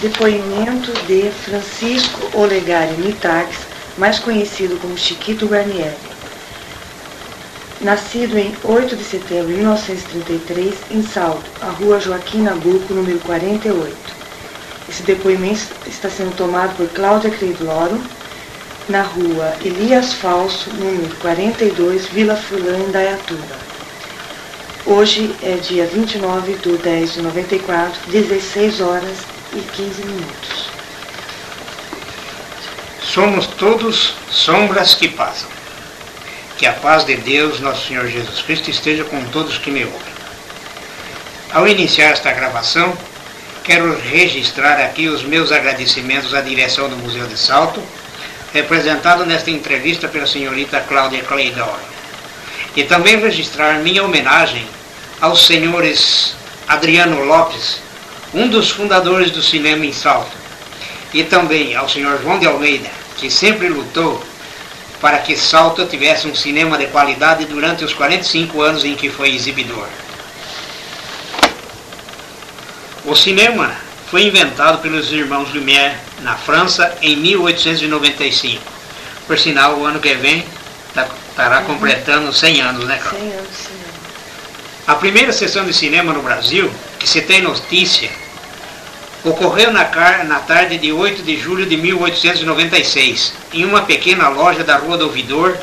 Depoimento de Francisco Olegário Nitax, mais conhecido como Chiquito Guarnieri. Nascido em 8 de setembro de 1933, em Salto, a rua Joaquim Nabuco, número 48. Esse depoimento está sendo tomado por Cláudia Creidloro, na rua Elias Falso, número 42, Vila Fulã, Indaiatuba. Hoje é dia 29 de 10 de 94, 16 horas e 15 minutos. Somos todos sombras que passam. Que a paz de Deus, nosso Senhor Jesus Cristo, esteja com todos que me ouvem. Ao iniciar esta gravação, quero registrar aqui os meus agradecimentos à direção do Museu de Salto, representado nesta entrevista pela senhorita Cláudia Cleidor. E também registrar minha homenagem aos senhores Adriano Lopes, um dos fundadores do cinema em Salto, e também ao senhor João de Almeida, que sempre lutou para que Salto tivesse um cinema de qualidade durante os 45 anos em que foi exibidor. O cinema foi inventado pelos irmãos Lumière na França em 1895. Por sinal, o ano que vem estará completando 100 anos, né, Carlos? 100 anos, sim. A primeira sessão de cinema no Brasil, que se tem notícia, ocorreu na, na tarde de 8 de julho de 1896, em uma pequena loja da Rua do Ouvidor,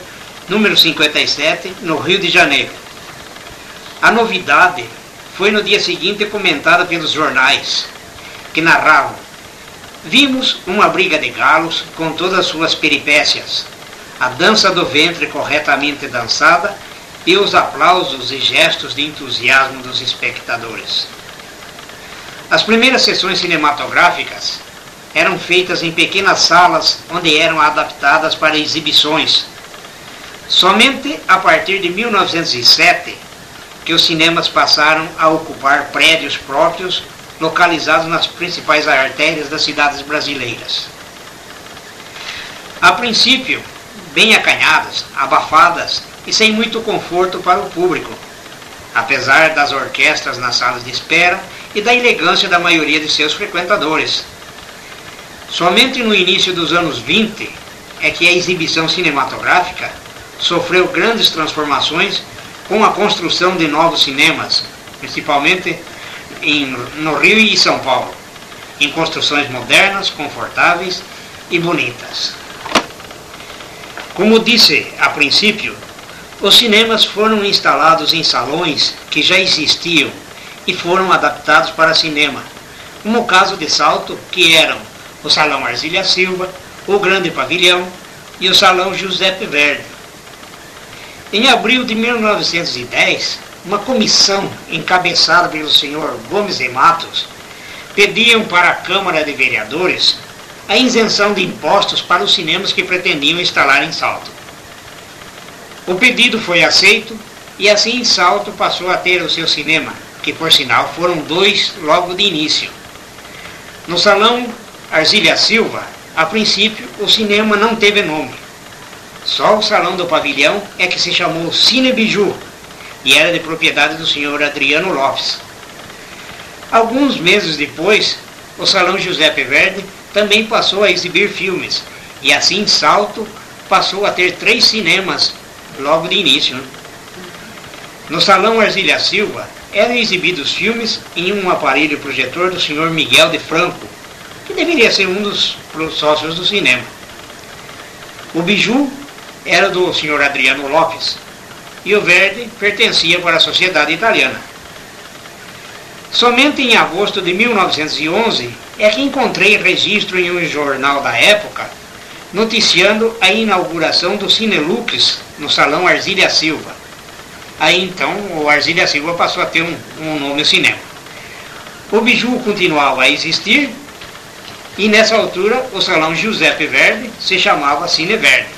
número 57, no Rio de Janeiro. A novidade foi no dia seguinte comentada pelos jornais, que narravam: Vimos uma briga de galos com todas as suas peripécias, a dança do ventre corretamente dançada e os aplausos e gestos de entusiasmo dos espectadores. As primeiras sessões cinematográficas eram feitas em pequenas salas onde eram adaptadas para exibições. Somente a partir de 1907 que os cinemas passaram a ocupar prédios próprios localizados nas principais artérias das cidades brasileiras. A princípio, bem acanhadas, abafadas e sem muito conforto para o público, apesar das orquestras nas salas de espera e da elegância da maioria de seus frequentadores. Somente no início dos anos 20 é que a exibição cinematográfica sofreu grandes transformações com a construção de novos cinemas, principalmente em, no Rio e São Paulo, em construções modernas, confortáveis e bonitas. Como disse a princípio, os cinemas foram instalados em salões que já existiam e foram adaptados para cinema, como o caso de Salto, que eram o Salão Arzília Silva, o Grande Pavilhão e o Salão Giuseppe Verdi. Em abril de 1910, uma comissão encabeçada pelo senhor Gomes de Matos pediam para a Câmara de Vereadores a isenção de impostos para os cinemas que pretendiam instalar em Salto. O pedido foi aceito e assim Salto passou a ter o seu cinema, que por sinal foram dois logo de início. No salão Arzília Silva, a princípio o cinema não teve nome. Só o salão do pavilhão é que se chamou Cine Biju e era de propriedade do senhor Adriano Lopes. Alguns meses depois, o salão Giuseppe Verdi também passou a exibir filmes e assim Salto passou a ter três cinemas logo de início. No Salão Arzília Silva eram exibidos filmes em um aparelho projetor do senhor Miguel de Franco, que deveria ser um dos sócios do cinema. O Biju era do senhor Adriano Lopes e o Verde pertencia para a sociedade italiana. Somente em agosto de 1911 é que encontrei registro em um jornal da época noticiando a inauguração do Cinelux no Salão Arzília Silva. Aí então o Arzília Silva passou a ter um, um nome cinema. O Biju continuava a existir e nessa altura o Salão Giuseppe Verdi se chamava Cine Verde.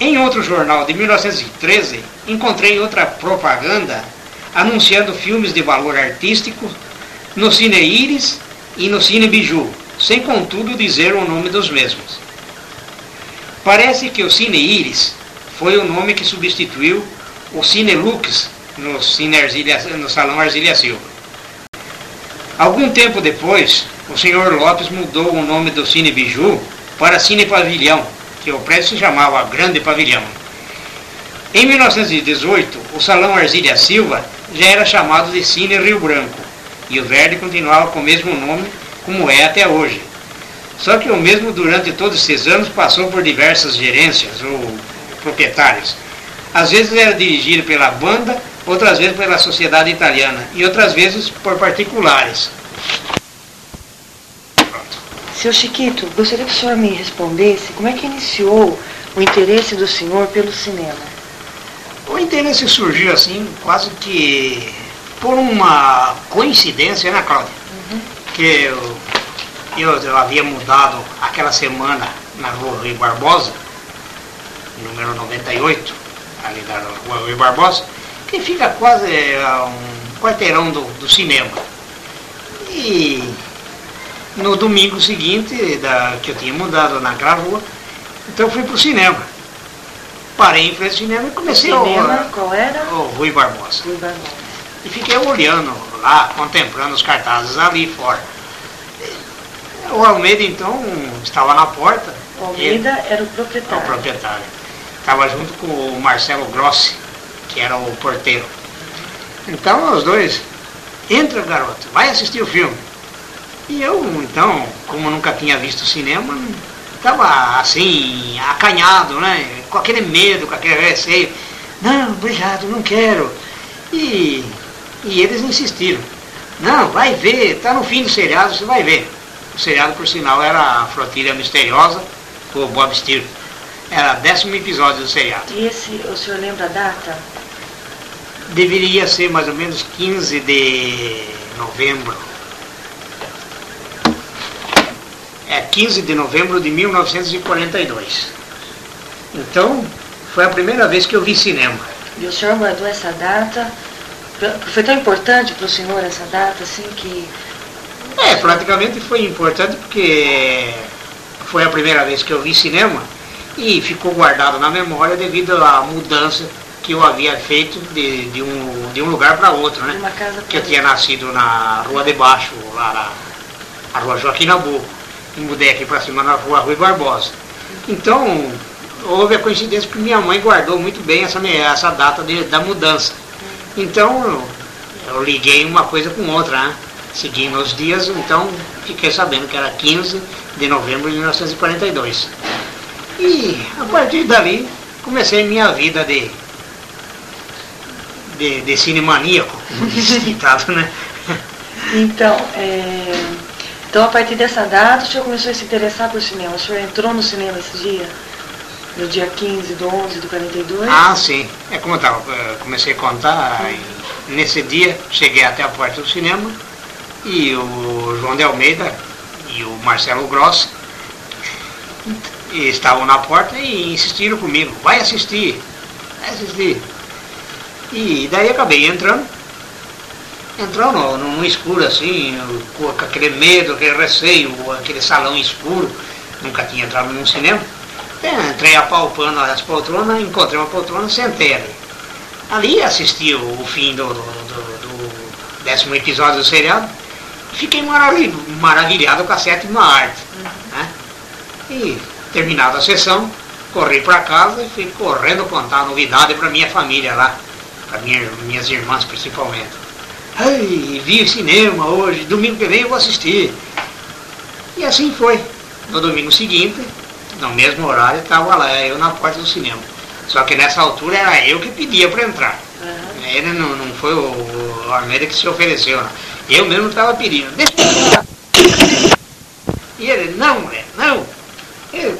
Em outro jornal de 1913 encontrei outra propaganda anunciando filmes de valor artístico no Cine Iris e no Cine Biju, sem contudo dizer o nome dos mesmos. Parece que o Cine Iris foi o nome que substituiu o Cine Lux no, Cine Arzília, no Salão Arzília Silva. Algum tempo depois, o senhor Lopes mudou o nome do Cine Biju para Cine Pavilhão, que o prédio se chamava Grande Pavilhão. Em 1918, o Salão Arzília Silva já era chamado de Cine Rio Branco, e o Verde continuava com o mesmo nome como é até hoje. Só que o mesmo durante todos esses anos passou por diversas gerências ou proprietários. Às vezes era dirigido pela banda, outras vezes pela sociedade italiana e outras vezes por particulares. Seu Chiquito, gostaria que o senhor me respondesse como é que iniciou o interesse do senhor pelo cinema. O interesse surgiu assim, quase que por uma coincidência, né, Cláudia? Uhum. Que eu, eu, eu, havia mudado aquela semana na rua Rui Barbosa, número 98, ali da rua Rui Barbosa, que fica quase é, um quarteirão do, do cinema. E no domingo seguinte, da, que eu tinha mudado naquela rua, então eu fui para o cinema parei em frente ao cinema e comecei o cinema, a... qual era? O Rui Barbosa. Rui Barbosa. E fiquei olhando lá, contemplando os cartazes ali fora. O Almeida, então, estava na porta. O Almeida ele, era o proprietário. O proprietário. Estava junto com o Marcelo Grossi, que era o porteiro. Então, os dois, entra, garoto, vai assistir o filme. E eu, então, como nunca tinha visto cinema, estava assim, acanhado, né? Com aquele medo, com aquele receio. Não, obrigado, não quero. E, e eles insistiram. Não, vai ver, está no fim do seriado, você vai ver. O seriado, por sinal, era a Flotilha Misteriosa, com o Bob Steele. Era o décimo episódio do seriado. E esse, o senhor lembra a data? Deveria ser mais ou menos 15 de novembro é 15 de novembro de 1942. Então, foi a primeira vez que eu vi cinema. E o senhor guardou essa data? Foi tão importante para o senhor essa data, assim, que... É, praticamente foi importante porque foi a primeira vez que eu vi cinema e ficou guardado na memória devido à mudança que eu havia feito de, de, um, de um lugar para outro, né? que eu tinha nascido na Rua de Baixo, lá na, Rua Joaquim Nabuco e mudei aqui para cima na rua Rui Barbosa. Então, houve a coincidência que minha mãe guardou muito bem essa, essa data de, da mudança. Então, eu, eu, liguei uma coisa com outra, né? Seguindo os dias, então fiquei sabendo que era 15 de novembro de 1942. E a partir dali comecei minha vida de, de, de cinemaníaco, como diz ditado, né? Então, é, então, a partir dessa data, o senhor começou a se interessar por cinema. O senhor entrou no cinema esse dia? No dia 15 do 11 do 42? Ah, sim. É como eu tava, comecei a contar. nesse dia, cheguei até a porta do cinema e o João de Almeida e o Marcelo Gross estavam na porta e insistiram comigo. Vai assistir. Vai assistir. E daí acabei entrando entrou no, no, escuro assim, com aquele medo, aquele receio, aquele salão escuro, nunca tinha entrado num cinema. Entrei apalpando as poltronas, encontrei uma poltrona, sentei ali. Ali assisti o, o fim do, do, do, do, décimo episódio do seriado fiquei maravilhado com a sétima arte. Né? E terminada a sessão, corri para casa e fui correndo contar a novidade para minha família lá, para minha, minhas irmãs principalmente. Ai, vi o cinema hoje, domingo que vem eu vou assistir. E assim foi. No domingo seguinte, no mesmo horário, estava lá, eu na porta do cinema. Só que nessa altura era eu que pedia para entrar. Uhum. Ele não, não foi o, o Almeida que se ofereceu. Não. Eu mesmo estava pedindo. Deixa E ele, não, mulher, não.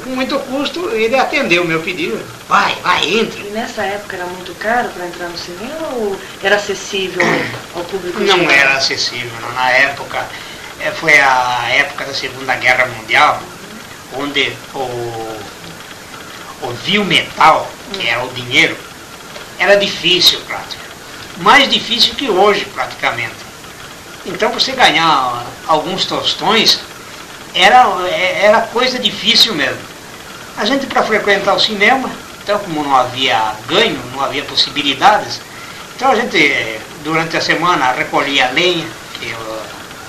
Com muito custo, ele atendeu o meu pedido. Vai, vai, entre. E nessa época era muito caro para entrar no cinema ou era acessível ao público? Não geral? era acessível. Não. Na época, é, foi a época da Segunda Guerra Mundial, onde o, o viu metal, que era o dinheiro, era difícil prática. Mais difícil que hoje, praticamente. Então, você ganhar alguns tostões era, era coisa difícil mesmo. A gente, para frequentar o cinema, então, como não havia ganho, não havia possibilidades, então a gente, durante a semana, recolhia lenha, que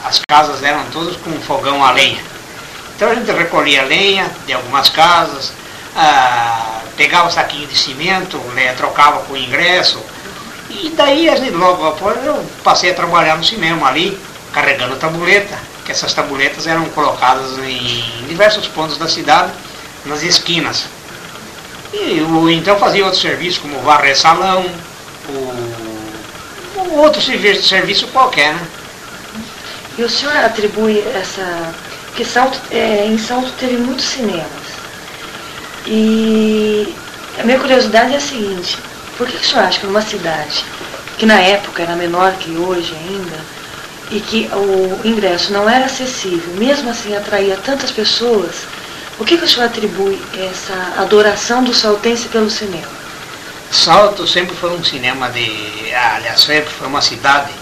as casas eram todas com fogão a lenha. Então a gente recolhia lenha de algumas casas, ah, pegava saquinho de cimento, né, trocava com ingresso. E daí logo após eu passei a trabalhar no cinema ali, carregando tabuleta, que essas tabuletas eram colocadas em diversos pontos da cidade, nas esquinas. E eu então fazia outros serviços, como varrer salão, o, outro serviço, serviço qualquer, né? E o senhor atribui essa. Porque Salto, é, em Salto teve muitos cinemas. E a minha curiosidade é a seguinte, por que, que o senhor acha que numa cidade, que na época era menor que hoje ainda, e que o ingresso não era acessível, mesmo assim atraía tantas pessoas, o que, que o senhor atribui essa adoração do saltense pelo cinema? Salto sempre foi um cinema de. Aliás, sempre foi uma cidade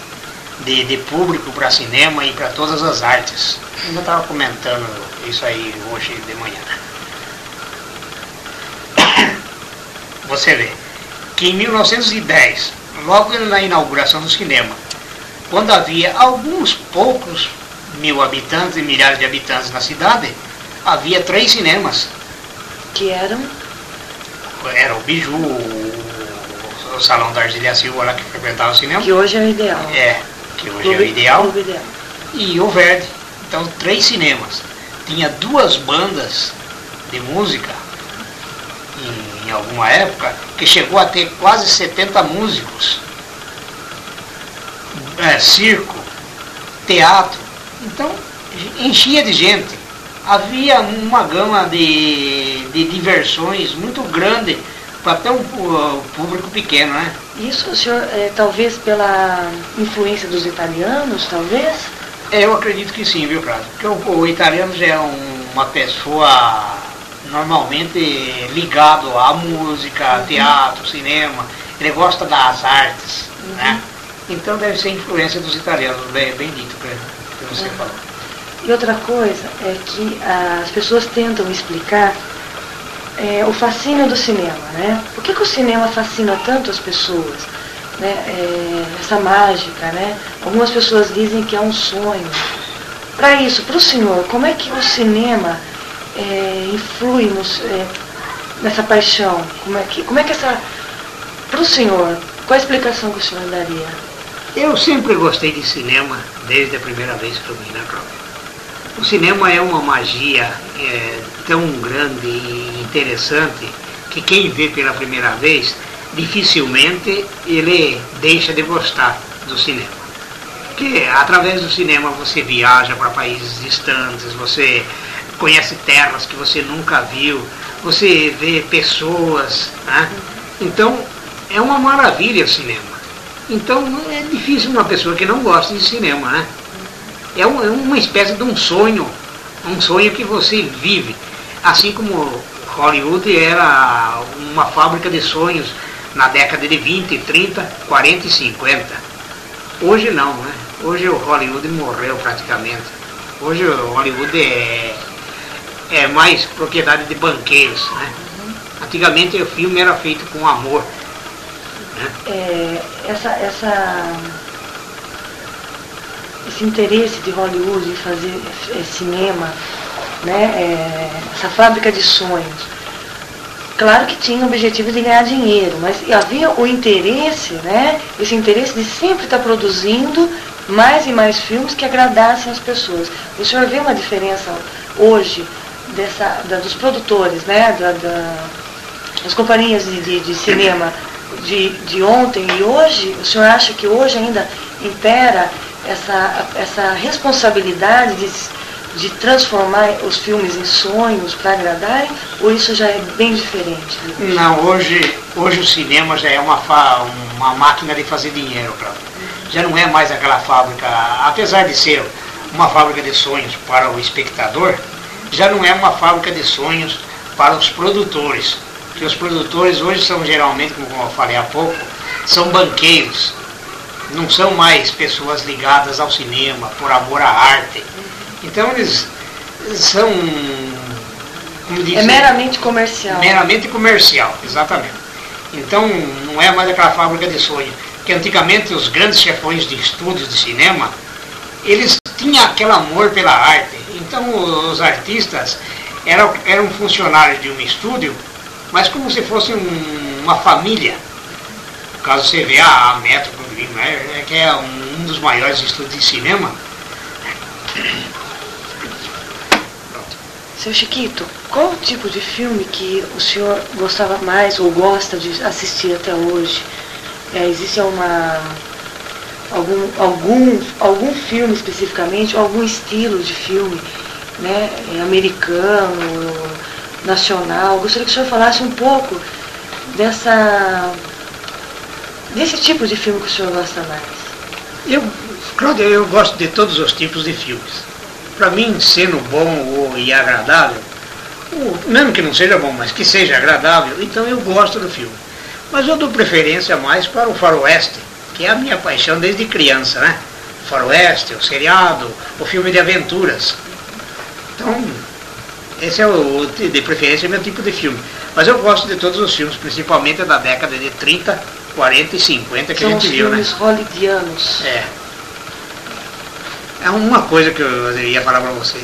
de, de público para cinema e para todas as artes. Eu estava comentando isso aí hoje de manhã. Você vê que em 1910, logo na inauguração do cinema, quando havia alguns poucos mil habitantes e milhares de habitantes na cidade, havia três cinemas. Que eram? Era o Biju, o Salão da Argília Silva lá que frequentava o cinema. Que hoje é o ideal. É, que hoje Clube, é o ideal. ideal. E o Verde. Então, três cinemas. Tinha duas bandas de música em, em alguma época que chegou a ter quase 70 músicos. É, circo, teatro. Então, enchia de gente. Havia uma gama de, de diversões muito grande para até um público pequeno, né? Isso, senhor, é, talvez pela influência dos italianos, talvez? É, eu acredito que sim, viu, Prado? Porque o, o italiano já é um, uma pessoa normalmente ligado à música, uhum. teatro, cinema. Ele gosta das artes, uhum. né? Então deve ser influência dos italianos, bem, bem dito que você uhum. falou. E outra coisa é que as pessoas tentam explicar é, o fascínio do cinema, né? Por que, que o cinema fascina tanto as pessoas? Né? É, essa mágica, né? Algumas pessoas dizem que é um sonho. Para isso, para o senhor, como é que o cinema é, influi nos, é, nessa paixão? Como é que, como é que essa. Para o senhor, qual a explicação que o senhor daria? Eu sempre gostei de cinema desde a primeira vez que eu vim na prova. O cinema é uma magia é, tão grande e interessante que quem vê pela primeira vez dificilmente ele deixa de gostar do cinema. Porque através do cinema você viaja para países distantes, você conhece terras que você nunca viu, você vê pessoas. Né? Então é uma maravilha o cinema. Então é difícil uma pessoa que não gosta de cinema, né? É, um, é uma espécie de um sonho, um sonho que você vive. Assim como Hollywood era uma fábrica de sonhos na década de 20, 30, 40 e 50. Hoje não, né? Hoje o Hollywood morreu praticamente. Hoje o Hollywood é, é mais propriedade de banqueiros, né? Antigamente o filme era feito com amor. É, essa, essa esse interesse de Hollywood em fazer é, cinema, né, é, essa fábrica de sonhos. Claro que tinha o objetivo de ganhar dinheiro, mas havia o interesse, né, esse interesse de sempre estar produzindo mais e mais filmes que agradassem as pessoas. O senhor vê uma diferença hoje dessa, da, dos produtores, né, da, da, das companhias de, de, de cinema de, de ontem e hoje? O senhor acha que hoje ainda impera essa, essa responsabilidade de, de transformar os filmes em sonhos para agradarem, ou isso já é bem diferente? Não, hoje, hoje o cinema já é uma, uma máquina de fazer dinheiro. Pra, já não é mais aquela fábrica, apesar de ser uma fábrica de sonhos para o espectador, já não é uma fábrica de sonhos para os produtores. Que os produtores hoje são geralmente, como eu falei há pouco, são banqueiros não são mais pessoas ligadas ao cinema por amor à arte. Então eles são. é meramente comercial. Meramente comercial, exatamente. Então não é mais aquela fábrica de sonho. Que antigamente os grandes chefões de estúdios de cinema, eles tinha aquele amor pela arte. Então os artistas eram, eram funcionários de um estúdio, mas como se fosse um, uma família. Caso você vê a, Metro né, que é um, um dos maiores estúdios de cinema. Seu Chiquito, qual o tipo de filme que o senhor gostava mais ou gosta de assistir até hoje? É, existe uma, algum, algum, algum filme especificamente, algum estilo de filme né, americano, nacional? Gostaria que o senhor falasse um pouco dessa, desse tipo de filme que o senhor gosta mais. Eu, Cláudia, eu gosto de todos os tipos de filmes para mim, sendo bom e agradável, mesmo que não seja bom, mas que seja agradável, então eu gosto do filme. Mas eu dou preferência mais para o faroeste, que é a minha paixão desde criança, né? Faroeste, o seriado, o filme de aventuras. Então, esse é o, de preferência, é meu tipo de filme. Mas eu gosto de todos os filmes, principalmente da década de 30, 40 e 50 que São a gente viu, né? filmes hollywoodianos. É. É uma coisa que eu ia falar para você.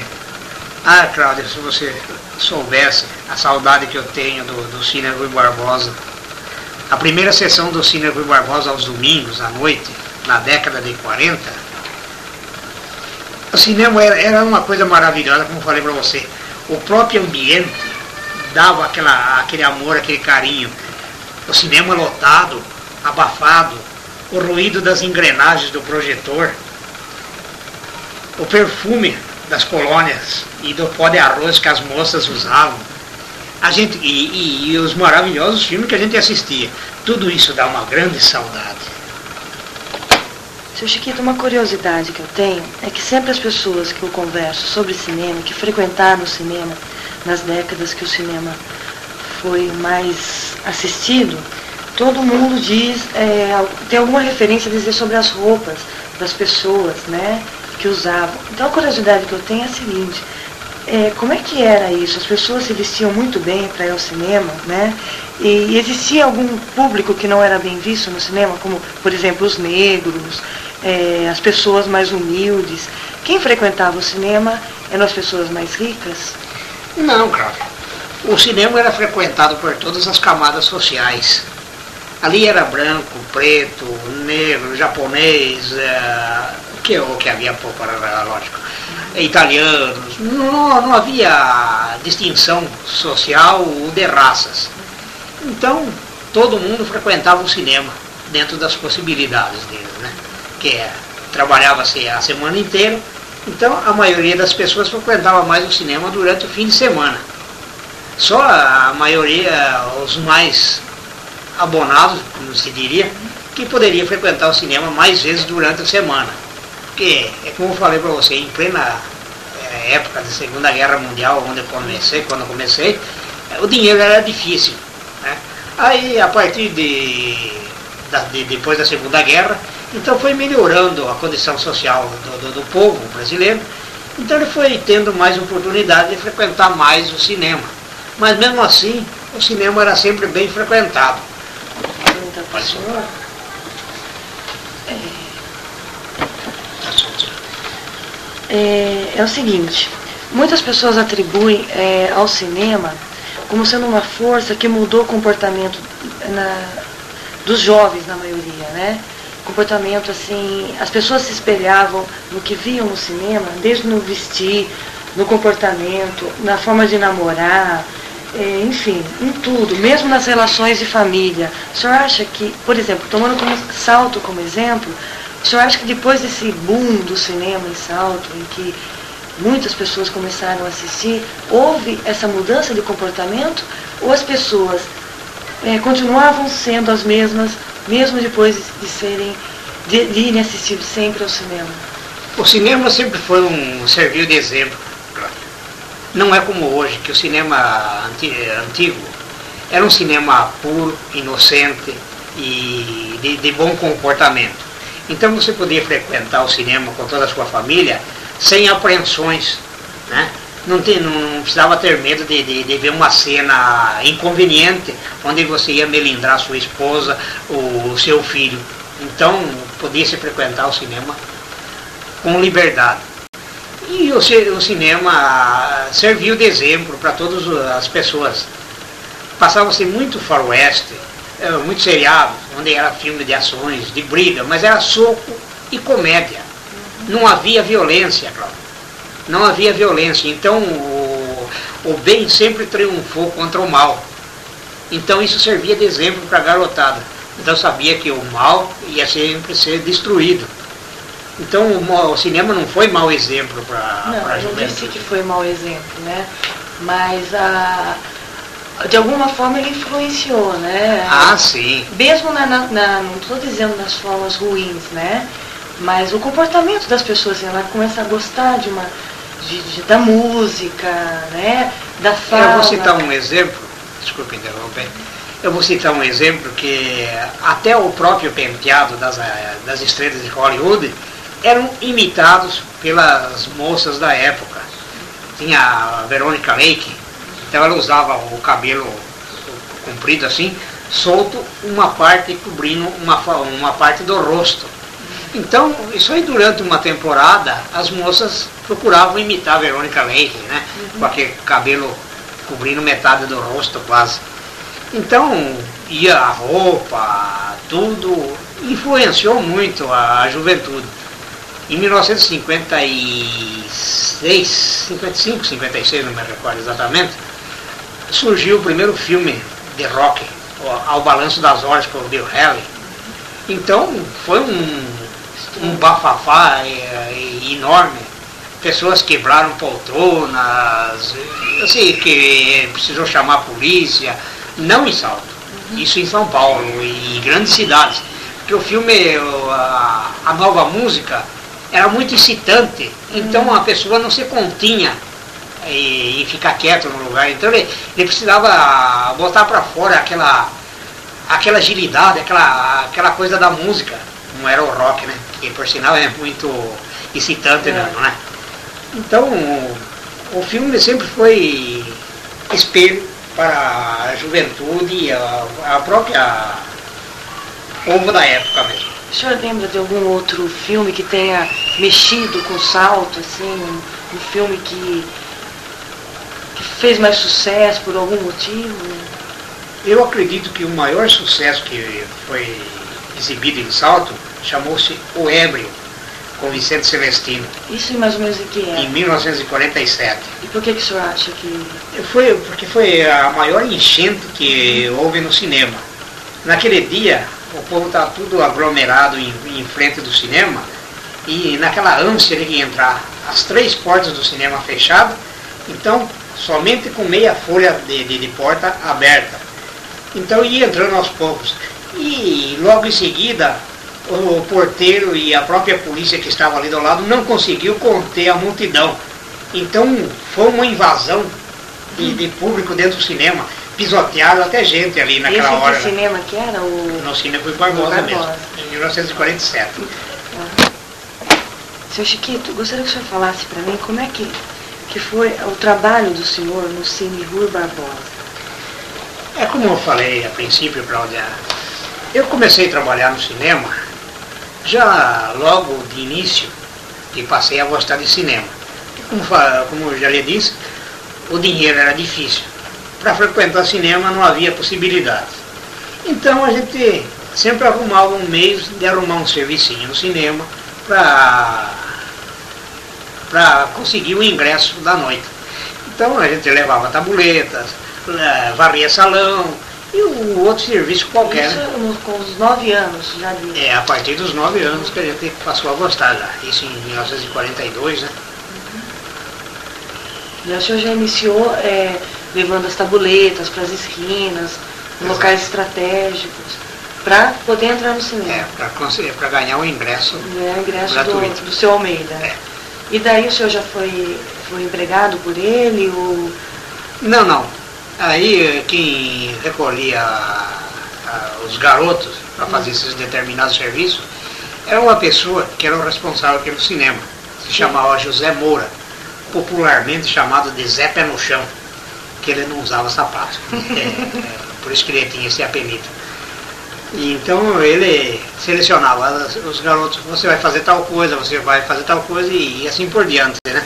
Ah, Cláudia, se você soubesse a saudade que eu tenho do, do Cine Rui Barbosa. A primeira sessão do Cine Rui Barbosa aos domingos, à noite, na década de 40, o cinema era, era uma coisa maravilhosa, como falei para você. O próprio ambiente dava aquela, aquele amor, aquele carinho. O cinema lotado, abafado, o ruído das engrenagens do projetor o perfume das colônias e do pó de arroz que as moças usavam. A gente, e, e, e os maravilhosos filmes que a gente assistia. Tudo isso dá uma grande saudade. Seu Chiquito, uma curiosidade que eu tenho é que sempre as pessoas que eu converso sobre cinema, que frequentaram o cinema nas décadas que o cinema foi mais assistido, todo mundo diz, é, tem alguma referência a dizer sobre as roupas das pessoas, né? que usavam. Então a curiosidade que eu tenho é a seguinte, é, como é que era isso? As pessoas se vestiam muito bem para ir ao cinema, né? E existia algum público que não era bem visto no cinema, como, por exemplo, os negros, é, as pessoas mais humildes. Quem frequentava o cinema eram as pessoas mais ricas? Não, claro. O cinema era frequentado por todas as camadas sociais. Ali era branco, preto, negro, japonês, é, que, o que havia pouco era lógico, italianos, não, não havia distinção social de raças. Então, todo mundo frequentava o cinema dentro das possibilidades dele, né? Que é, trabalhava-se a semana inteira, então a maioria das pessoas frequentava mais o cinema durante o fim de semana. Só a maioria, os mais abonados, como se diria, que poderia frequentar o cinema mais vezes durante a semana. Porque, é como eu falei para você, em plena é, época da Segunda Guerra Mundial, onde eu comecei, quando eu comecei, é, o dinheiro era difícil. Né? Aí, a partir de, de, depois da Segunda Guerra, então foi melhorando a condição social do, do, do povo brasileiro, então ele foi tendo mais oportunidade de frequentar mais o cinema. Mas mesmo assim, o cinema era sempre bem frequentado. Pergunta é, é o seguinte, muitas pessoas atribuem é, ao cinema como sendo uma força que mudou o comportamento na, dos jovens, na maioria, né? Comportamento assim, as pessoas se espelhavam no que viam no cinema, desde no vestir, no comportamento, na forma de namorar, é, enfim, em tudo, mesmo nas relações de família. O senhor acha que, por exemplo, tomando como salto como exemplo, o senhor acha que depois desse boom do cinema em Salto, em que muitas pessoas começaram a assistir, houve essa mudança de comportamento ou as pessoas é, continuavam sendo as mesmas, mesmo depois de serem, de, de irem assistir sempre ao cinema? O cinema sempre foi um serviu de exemplo. Não é como hoje, que o cinema antigo era um cinema puro, inocente e de, de bom comportamento. Então você podia frequentar o cinema com toda a sua família sem apreensões. Né? Não, não precisava ter medo de, de, de, ver uma cena inconveniente onde você ia melindrar sua esposa ou seu filho. Então podia se frequentar o cinema com liberdade. E o, o cinema serviu de exemplo para todas as pessoas. Passava-se muito faroeste, eh, muito seriado, onde era filme de ações, de briga, mas era soco e comédia. Não havia violência, Cláudio. Não havia violência. Então o, o bem sempre triunfou contra o mal. Então isso servia de exemplo para a garotada. Então sabia que o mal ia sempre ser destruído. Então o, o cinema não foi mau exemplo para. Não, eu disse que foi mau exemplo, né? Mas a, de alguma forma ele influenciou, né? Ah, sim. Mesmo na, na, na não estou dizendo nas formas ruins, né? Mas o comportamento das pessoas, ela começa a gostar de uma, de, de, da música, né? Da fala. Eu vou citar um exemplo, desculpe interromper. Eu vou citar um exemplo que até o próprio penteado das, das estrelas de Hollywood eram imitados pelas moças da época. Tinha a Veronica Lake, então ela usava o cabelo comprido assim, solto, uma parte cobrindo uma, uma parte do rosto. Então, isso aí durante uma temporada, as moças procuravam imitar a Verônica Leite, né? Uhum. Com aquele cabelo cobrindo metade do rosto quase. Então, ia a roupa, tudo, influenciou muito a, a juventude. Em 1956, 55, 56, não me recordo exatamente, surgiu o primeiro filme de rock, Ao Balanço das Horas, o Bill Haley. Então, foi um um bafafá é, enorme. Pessoas quebraram poltronas, sei que precisou chamar a polícia, não em Salto, uhum. isso em São Paulo e grandes cidades. Porque o filme, a, a nova música, era muito excitante, então uhum. a pessoa não se continha e, e ficar quieto no lugar. Então ele, ele precisava botar para fora aquela, aquela agilidade, aquela, aquela coisa da música não era o rock, né? Que por sinal é muito excitante, é. Mesmo, né? Então, o filme sempre foi espelho para a juventude e a, a própria povo da época mesmo. O senhor lembra de algum outro filme que tenha mexido com salto, assim, um, um filme que, que fez mais sucesso por algum motivo? Eu acredito que o maior sucesso que foi exibido em Salto, chamou-se O Ébrio, com Vicente Celestino. Isso em mais ou menos em que Em 1947. E por que, que o senhor acha que... Foi, porque foi a maior enchente que houve no cinema. Naquele dia, o povo estava tudo aglomerado em, em frente do cinema, e naquela ânsia de entrar, as três portas do cinema fechadas, então somente com meia folha de, de, de porta aberta. Então ia entrando aos poucos. E logo em seguida, o porteiro e a própria polícia que estava ali do lado não conseguiu conter a multidão. Então foi uma invasão de, de público dentro do cinema. Pisotearam até gente ali naquela Esse hora. Que cinema que era? O... No cinema foi Barbosa, mesmo, em 1947. Ah. Seu Chiquito, gostaria que o senhor falasse para mim como é que, que foi o trabalho do senhor no Cine Rui Barbosa. É como eu falei a princípio, Cláudia, eu comecei a trabalhar no cinema já logo de início que passei a gostar de cinema. Como, como já lhe disse, o dinheiro era difícil. Para frequentar cinema não havia possibilidade. Então a gente sempre arrumava um mês de arrumar um servicinho no cinema para conseguir o ingresso da noite. Então a gente levava tabuletas, eh, varria salão, e o outro serviço qualquer. Isso né? com os nove anos já de... É, a partir dos nove anos que a gente passou a gostar já. Isso em 1942, né? Uhum. E o senhor já iniciou é, levando as tabuletas para as esquinas, Exato. locais estratégicos, para poder entrar no cinema. É, para ganhar o ingresso. É, o ingresso gratuito. Do, do seu Almeida. É. E daí o senhor já foi, foi empregado por ele? Ou... Não, não. Aí quem recolhia os garotos para fazer esses determinados serviços era uma pessoa que era o responsável pelo cinema. Se chamava José Moura, popularmente chamado de Zé Pé no Chão, que ele não usava sapato. É, é, por isso que ele tinha esse apelido. E então ele selecionava os garotos, você vai fazer tal coisa, você vai fazer tal coisa e, e assim por diante, né?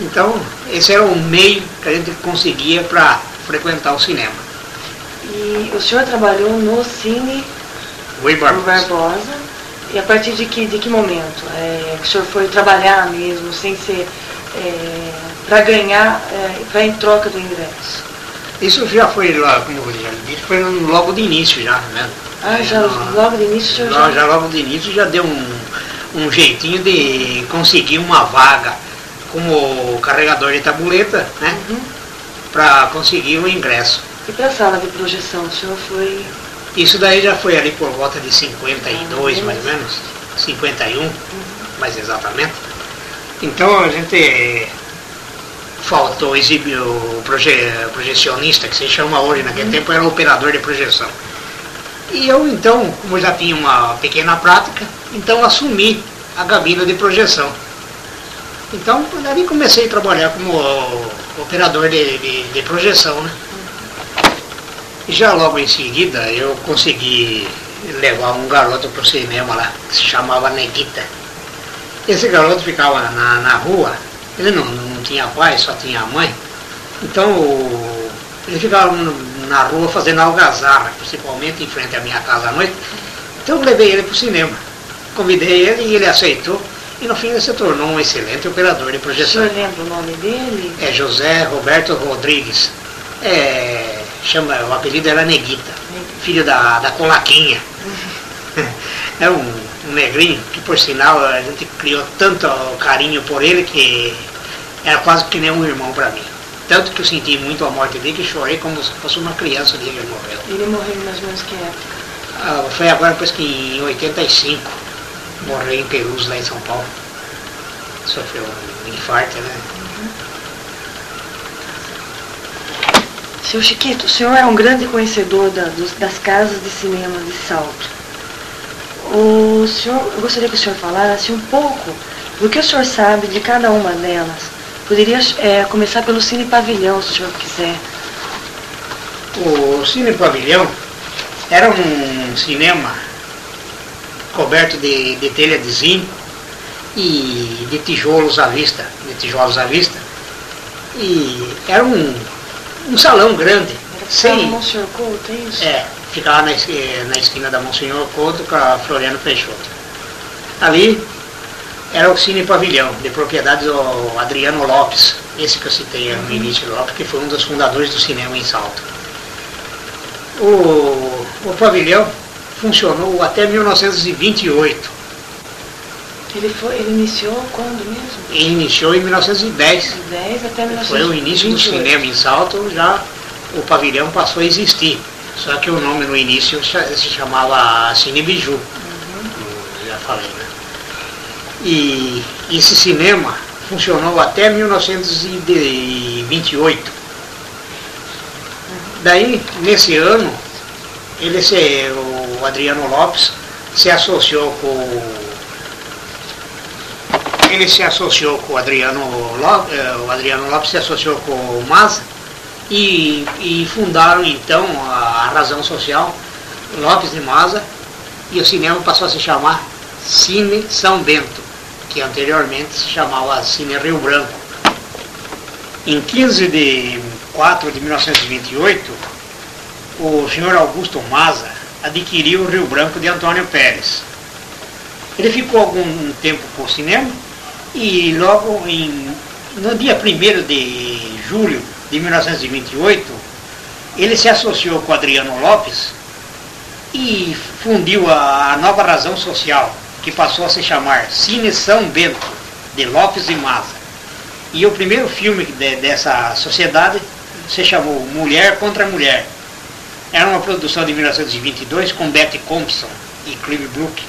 Então, esse era o meio que a gente conseguia para frequentar o cinema. E o senhor trabalhou no Cine Rui Barbosa. Barbosa. E a partir de que, de que momento é, que o senhor foi trabalhar mesmo, sem ser é, para ganhar, é, para em troca do ingresso? Isso já foi, lá, como eu já disse, foi logo de início já, né? Ah, já no, logo de início o senhor já, já... já logo de início já deu um, um jeitinho de conseguir uma vaga como carregador de tabuleta, né? Uhum. Para conseguir o ingresso. E para a sala de projeção, o senhor foi... Isso daí já foi ali por volta de 52, Ah, mais ou menos, 51, Uhum. mais exatamente. Então a gente faltou exibir o proje, projecionista, que se chama hoje, naquele tempo era operador de projeção. E eu então, como já tinha uma pequena prática, então assumi a gabina de projeção. Então, ali comecei a trabalhar como operador de, de, de projeção, né? E já logo em seguida eu consegui levar um garoto para o cinema lá, que se chamava Neguita. Esse garoto ficava na, na rua, ele não, não tinha pai, só tinha mãe. Então o- ele ficava na rua fazendo algazarra, principalmente em frente à minha casa à noite. Então eu levei ele para o cinema. Convidei ele e ele aceitou. E no fim ele se tornou um excelente operador de O projeção. senhor lembra o nome dele? É José Roberto Rodrigues. É, chama, o apelido era Neguita, filho da, da Colaquinha. É um, um negrinho que, por sinal, a gente criou tanto carinho por ele que era quase que nem um irmão para mim. Tanto que eu senti muito a morte dele que chorei como se fosse uma criança dele que ele morreu. Ele morreu mais ou menos que época? Ah, foi agora, depois que em 85, morreu em Perus, lá em São Paulo. Sofreu um infarto, né? Seu Chiquito, o senhor é um grande conhecedor da- dos- das casas de cinema de Salto. O senhor, eu gostaria que o senhor falasse um pouco do que o senhor sabe de cada uma delas. Poderia é, começar pelo Cine Pavilhão, se o senhor quiser. O Cine Pavilhão era um cinema coberto de, de telha de zinco e de tijolos à vista, de tijolos à vista. E era um, um salão grande, Era sem. Monsenhor Couto, é isso? é, ficava na, eh, na esquina da Monsenhor Couto com a Floriano Peixoto. Ali era o Cine Pavilhão, de propriedade do Adriano Lopes, esse que eu citei no início Lopes, que foi um dos fundadores do cinema em Salto. O, o pavilhão funcionou até 1928 Ele, foi, ele iniciou quando mesmo? e iniciou em 1910. De 10 até 1928. Foi o início do cinema em Salto, já o pavilhão passou a existir. Só que o nome no início se chamava Cine Biju, como já falei, né? E esse cinema funcionou até 1928. Daí, nesse ano, ele se, o Adriano Lopes se associou com ele se associou com o Adriano Lopes, o Adriano Lopes se associou com o Maza e, e fundaram então a, a Razão Social Lopes e Maza e o cinema passou a se chamar Cine São Bento, que anteriormente se chamava Cine Rio Branco. Em 15 de 4 de 1928, o senhor Augusto Maza adquiriu o Rio Branco de Antônio Pérez. Ele ficou algum tempo com o cinema e logo em, no dia 1 de julho de 1928, ele se associou com Adriano Lopes e fundiu a, a nova razão social, que passou a se chamar Cine São Bento, de Lopes e Maza. E o primeiro filme de- dessa sociedade se chamou Mulher contra Mulher. Era uma produção de 1922 com Betty Compson e Clive Brook.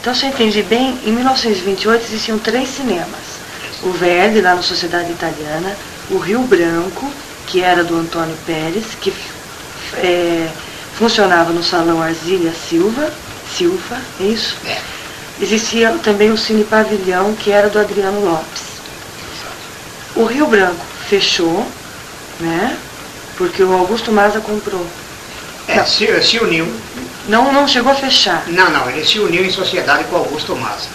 Então, se eu entendi bem, em 1928 existiam três cinemas. O Verde, lá na Sociedade Italiana, o Rio Branco, que era do Antônio Pérez, que é, funcionava no Salão Arzília Silva, Silva, é isso? É. Existia também o Cine Pavilhão, que era do Adriano Lopes. O Rio Branco fechou, né? Porque o Augusto Maza comprou. É, se, se uniu. Não, não chegou a fechar. Não, não, ele se uniu em sociedade com Augusto Maza.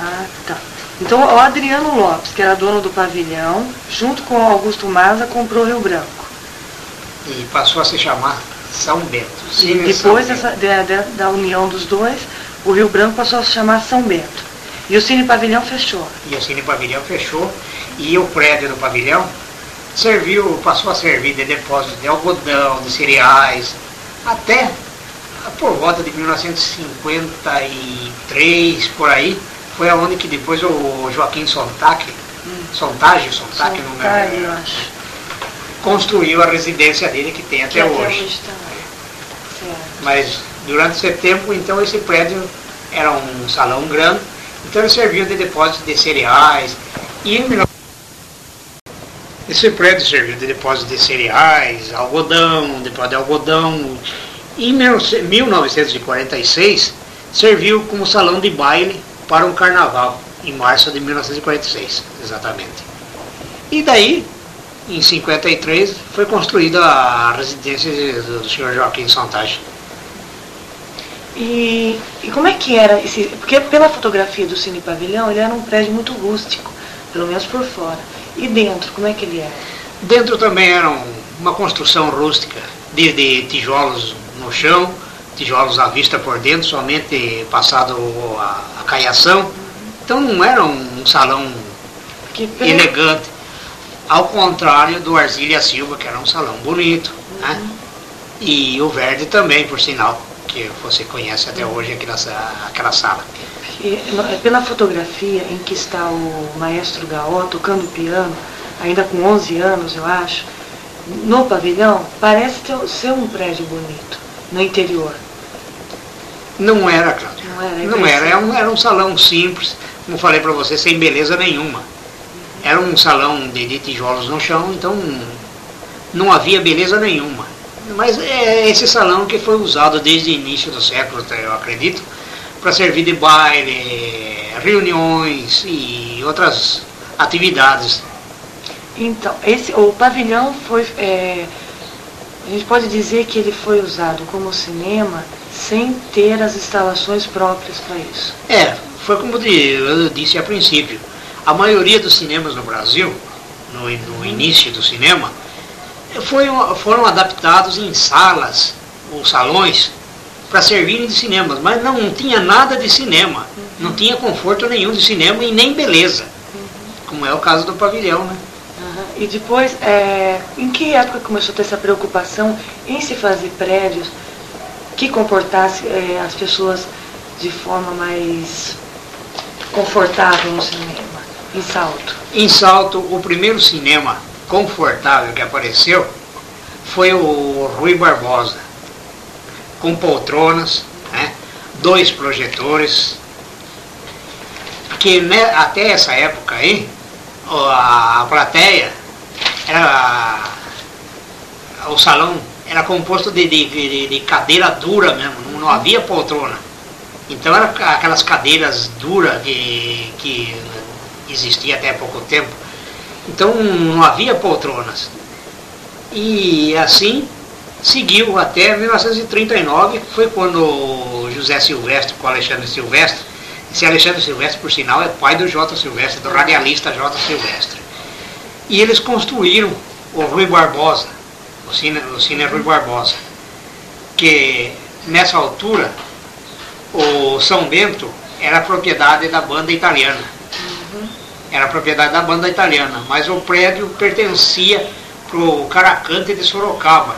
Ah, tá. Então o Adriano Lopes, que era dono do pavilhão, junto com o Augusto Maza, comprou Rio Branco. E passou a se chamar São Bento. E depois dessa, da, da união dos dois, o Rio Branco passou a se chamar São Bento. E o Cine Pavilhão fechou. E o Cine Pavilhão fechou. E o prédio do pavilhão serviu, passou a servir de depósito de algodão, de cereais, até por volta de 1953, por aí, foi aonde que depois o Joaquim Sontag, hum. Sontag, Sontag, não é, eu acho. construiu a residência dele que tem até que hoje. hoje tá. Mas durante esse tempo, então, esse prédio era um salão grande, então ele serviu de depósito de cereais. E em esse prédio serviu de depósito de cereais, algodão, depósito de algodão. Em 1946, serviu como salão de baile para um carnaval, em março de 1946, exatamente. E daí, em 53, foi construída a residência do senhor Joaquim Santagem. E, e, como é que era esse. Porque pela fotografia do Cine Pavilhão, ele era um prédio muito rústico, pelo menos por fora. E dentro, como é que ele era? Dentro também era um, uma construção rústica, de, de, tijolos no chão, tijolos à vista por dentro, somente passado a, a caiação. Então não era um, um salão elegante. Ao contrário do Arzília Silva, que era um salão bonito. Né? Uhum. Né? E o Verde também, por sinal, que você conhece até hoje aquela, aquela sala. É pela fotografia em que está o maestro Gaó tocando piano, ainda com 11 anos, eu acho, no pavilhão, parece ter, ser um prédio bonito, no interior. Não era, Cláudio. Não era, Não era, era um, era um salão simples, como falei para você, sem beleza nenhuma. Era um salão de, de tijolos no chão, então não havia beleza nenhuma. Mas é esse salão que foi usado desde o início do século, eu acredito, para servir de baile, reuniões e outras atividades. Então, esse, o pavilhão foi. É, a gente pode dizer que ele foi usado como cinema sem ter as instalações próprias para isso. É, foi como eu disse a princípio. A maioria dos cinemas no Brasil, no, no início do cinema, foi, foram adaptados em salas ou salões para servirem de cinemas, mas não tinha nada de cinema, não tinha conforto nenhum de cinema e nem beleza, como é o caso do pavilhão, né? Uhum. E depois, é, em que época começou a ter essa preocupação em se fazer prédios que comportasse é, as pessoas de forma mais confortável no cinema, em Salto? Em Salto, o primeiro cinema confortável que apareceu foi o Rui Barbosa, com poltronas, né, dois projetores, que né, até essa época aí, a, plateia era o salão era composto de, de, de, de cadeira dura mesmo, não, não, havia poltrona. Então era aquelas cadeiras duras que, que existia até pouco tempo. Então não havia poltronas. E assim seguiu até 1939, que foi quando José Silvestre com Alexandre Silvestre, esse Alexandre Silvestre, por sinal, é pai do J. Silvestre, do radialista J. Silvestre. E eles construíram o Rui Barbosa, o Cine, o Cine Rui Barbosa, que nessa altura o São Bento era propriedade da banda italiana. Era propriedade da banda italiana, mas o prédio pertencia para o Caracante de Sorocaba.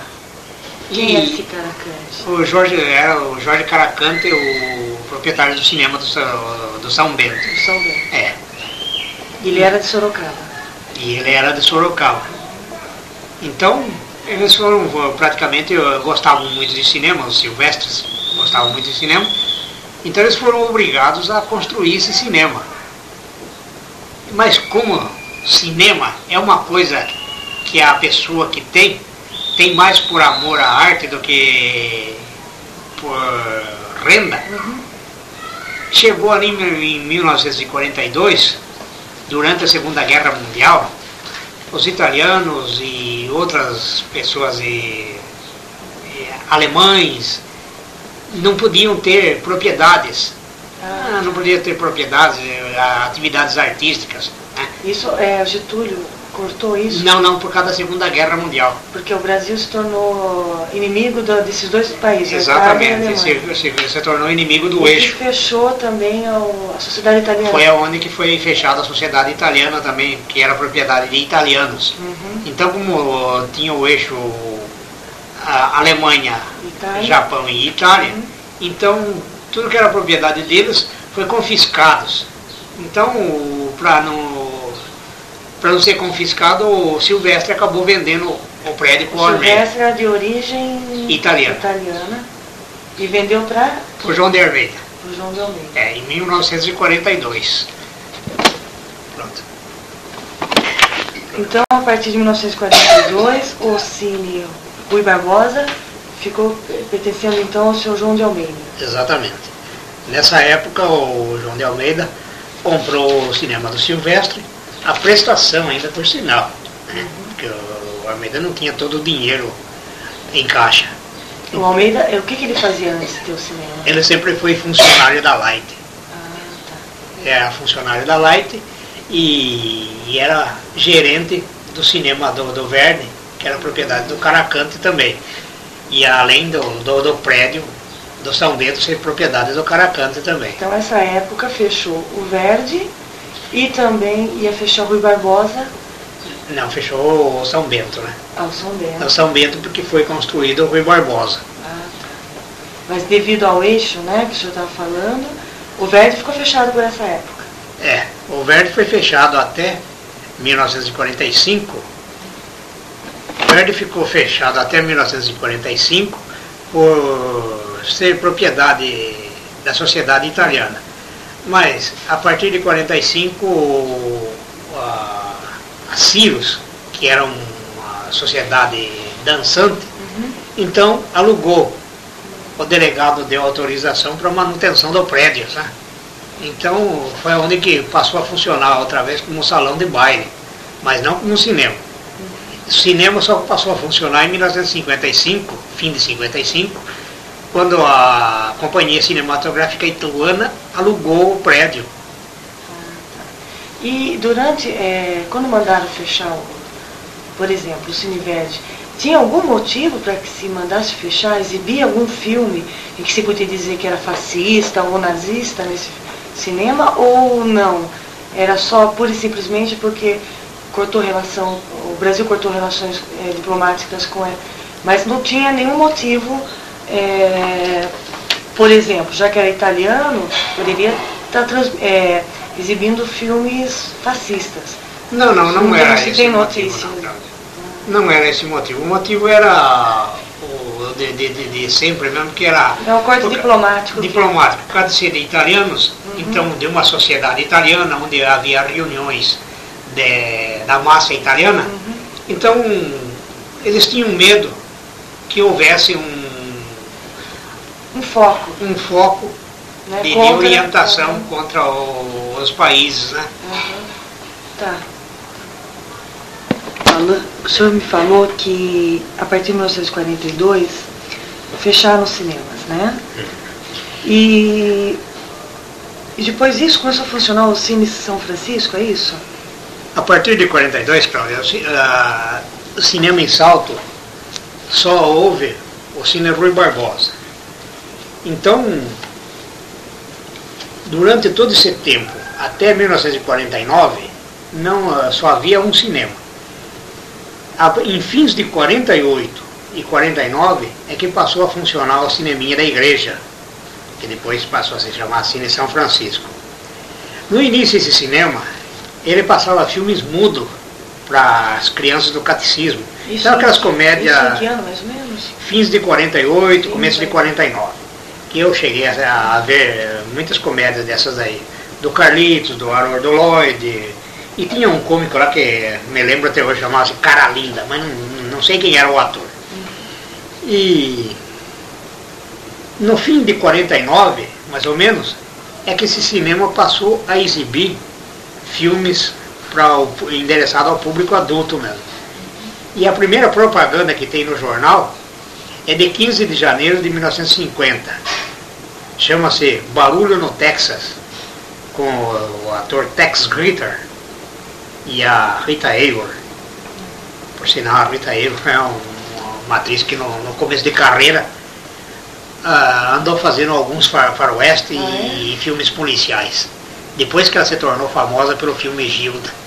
Quem é esse Caracante? O Jorge, era o Jorge Caracante, o proprietário do cinema do, do São Bento. Do São Bento. É. Ele era de Sorocaba. E ele era de Sorocaba. Então, eles foram praticamente, gostavam muito de cinema, os silvestres gostavam muito de cinema, então eles foram obrigados a construir esse cinema. Mas como cinema é uma coisa que a pessoa que tem, tem mais por amor à arte do que por renda, uhum. chegou ali em 1942, durante a Segunda Guerra Mundial, os italianos e outras pessoas e, e alemães não podiam ter propriedades. Ah, não podiam ter propriedades, atividades artísticas. Né? Isso é Getúlio cortou isso? Não, não, por causa da Segunda Guerra Mundial. Porque o Brasil se tornou inimigo do, desses dois países. Exatamente, se, se, se, tornou inimigo do e eixo. fechou também a sociedade italiana. Foi aonde que foi fechada a sociedade italiana também, que era propriedade de italianos. Uhum. Então, como tinha o eixo Alemanha, Itália. Japão e Itália, uhum. então tudo que era propriedade deles foi confiscados. Então, para não para não ser confiscado, o Silvestre acabou vendendo o prédio com o Silvestre era de origem italiana. italiana e vendeu para o João de Almeida. O João de Almeida. É, em 1942. Pronto. Então, a partir de 1942, o Cine Rui Barbosa ficou pertencendo então ao seu João de Almeida. Exatamente. Nessa época, o João de Almeida comprou o cinema do Silvestre a prestação ainda por sinal, né? porque o Almeida não tinha todo o dinheiro em caixa. O Almeida, o que, que ele fazia antes de ter o cinema? Ele sempre foi funcionário da Light. Ah, tá. Era funcionário da Light e, e era gerente do cinema do, do Verne, que era propriedade do Caracante também. E além do, do, do prédio do São Bento ser propriedade do Caracante também. Então essa época fechou o Verde e também ia fechar o Rui Barbosa. Não, fechou o São Bento, né? Ah, o São Bento. O São Bento porque foi construído o Rui Barbosa. Ah, tá. Mas devido ao eixo, né, que o senhor estava falando, o Verde ficou fechado por essa época. É, o Verde foi fechado até 1945. O Verde ficou fechado até 1945 por ser propriedade da sociedade italiana. Mas a partir de 45 a, a Cirus, que era uma sociedade dançante, uhum. então alugou. O delegado deu autorização para manutenção do prédio. Sabe? Então foi onde que passou a funcionar outra vez como um salão de baile, mas não como um cinema. O cinema só passou a funcionar em 1955, fim de 55, quando a Companhia Cinematográfica Ituana alugou o prédio. E durante, é, quando mandaram fechar, o, por exemplo, o Cine Verde, tinha algum motivo para que se mandasse fechar, exibir algum filme em que se podia dizer que era fascista ou nazista nesse cinema ou não? Era só pura e simplesmente porque cortou relação, o Brasil cortou relações é, diplomáticas com ele, mas não tinha nenhum motivo é, por exemplo, já que era italiano, poderia estar trans, é, exibindo filmes fascistas. Não, não, não, não era se esse tem motivo. Não, não, era esse motivo. O motivo era o de, de, de, de sempre mesmo, que era... É um corte diplomático. Diplomático. Por causa de italianos, Uhum. então de uma sociedade italiana, onde havia reuniões de, da massa italiana, Uhum. então eles tinham medo que houvesse um Um foco. um foco Né, de, de contra- orientação Uhum. contra o- os países, né? Uhum. Tá. O senhor me falou que a partir de 1942 fecharam os cinemas, né? E, e depois disso começou a funcionar o Cine São Francisco, é isso? A partir de 42, Cláudia, o cinema em Salto só houve o Cine Rui Barbosa. Então, durante todo esse tempo, até 1949, não, ah, só havia um cinema. Em fins de 48 e 49 é que passou a funcionar o cineminha da igreja, que depois passou a se chamar Cine São Francisco. No início esse cinema, ele passava filmes mudo para as crianças do catecismo. então aquelas comédias Isso em que ano, mais ou menos? fins de 48, Sim, começo de sim. 49. Que eu cheguei a, a ver muitas comédias dessas aí. Do Carlitos, do Harold Lloyd. E tinha um cômico lá que me lembro até hoje, chamava-se Cara Linda, mas não, não sei quem era o ator. E no fim de 49, mais ou menos, é que esse cinema passou a exibir filmes pra, o- endereçado ao público adulto mesmo. E a primeira propaganda que tem no jornal é de 15 de janeiro de 1950. Chama-se Barulho no Texas, com o ator Tex Gritter e a Rita Hayworth. Por sinal, a Rita Hayworth é um, uma atriz que no, no começo de carreira uh, andou fazendo alguns far, faroeste ah, é? e, filmes policiais. Depois que ela se tornou famosa pelo filme Gilda.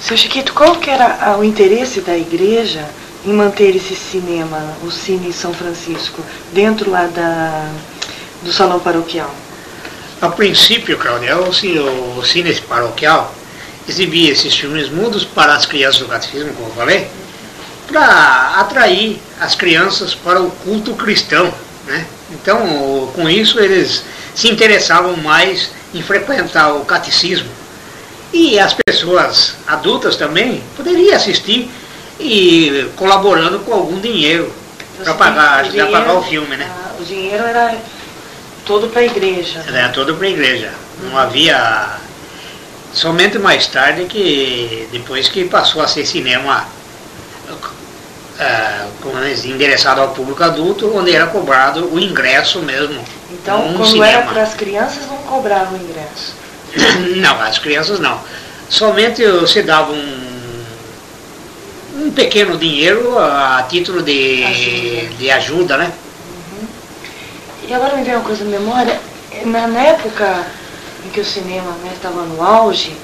Seu Chiquito, qual que era o interesse da igreja em manter esse cinema, o Cine São Francisco, dentro lá da, do salão paroquial? A princípio, Claudia, o, o Cine Paroquial exibia esses filmes mudos para as crianças do catecismo, como eu falei, para atrair as crianças para o culto cristão. Né? Então, com isso, eles se interessavam mais em frequentar o catecismo. E as pessoas adultas também poderiam assistir e colaborando com algum dinheiro para pagar, ajudar a pagar o filme, né? Ah, o dinheiro era todo para a igreja. Era todo para a igreja. Não havia. Somente mais tarde que depois que passou a ser cinema uh, endereçado ao público adulto, onde era cobrado o ingresso mesmo. Então, quando cinema. era para as crianças, não cobravam o ingresso? não, as crianças não. Somente você dava um, um pequeno dinheiro a título de ajuda, de ajuda né? Uhum. E agora me vem uma coisa na memória, na, na época em que o cinema estava né, no auge,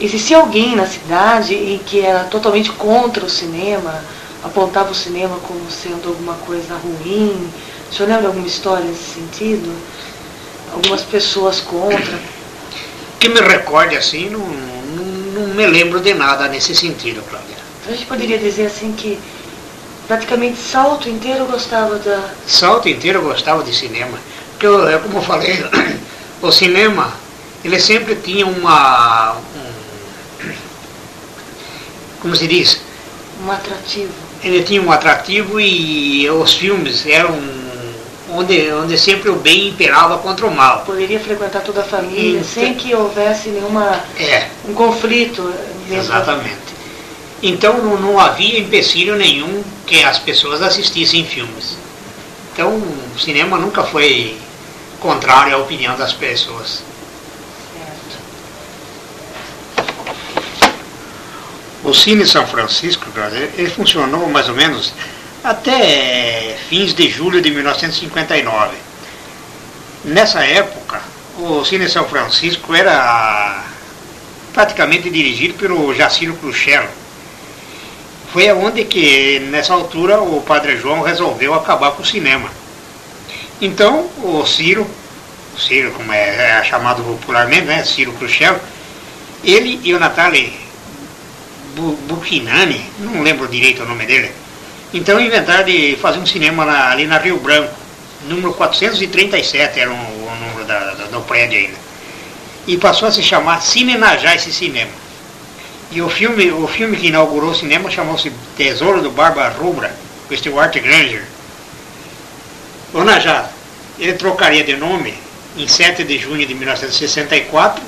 existia alguém na cidade em que era totalmente contra o cinema, apontava o cinema como sendo alguma coisa ruim. O senhor lembra alguma história nesse sentido? Algumas pessoas contra? Que me recorde assim, não, não, não me lembro de nada nesse sentido, Cláudia. A gente poderia dizer assim que praticamente Salto inteiro gostava da... Salto inteiro gostava de cinema. Porque, é como eu falei, o cinema, ele sempre tinha uma... Um, como se diz? Um atrativo ele tinha um atrativo e os filmes eram onde, onde sempre o bem imperava contra o mal. Poderia frequentar toda a família e, sem que houvesse nenhuma é, um conflito. Exatamente. Então não, não havia empecilho nenhum que as pessoas assistissem filmes. Então o cinema nunca foi contrário à opinião das pessoas. O Cine São Francisco, ele funcionou mais ou menos até fins de julho de 1959. Nessa época, o Cine São Francisco era praticamente dirigido pelo Jaciro Cruchello. Foi aonde que, nessa altura, o Padre João resolveu acabar com o cinema. Então, o Ciro, Ciro, como é, é chamado popularmente, né, Ciro Cruchello, ele e o Natália Buchinani, não lembro direito o nome dele. Então inventaram de fazer um cinema na, ali na Rio Branco, número 437 era o, o número da, da, do prédio ainda. E passou a se chamar Cine Najá esse cinema. E o filme, o filme que inaugurou o cinema chamou-se Tesouro do Barba Rubra, com Stuart Granger. O Najá, ele trocaria de nome em 7 de junho de 1964,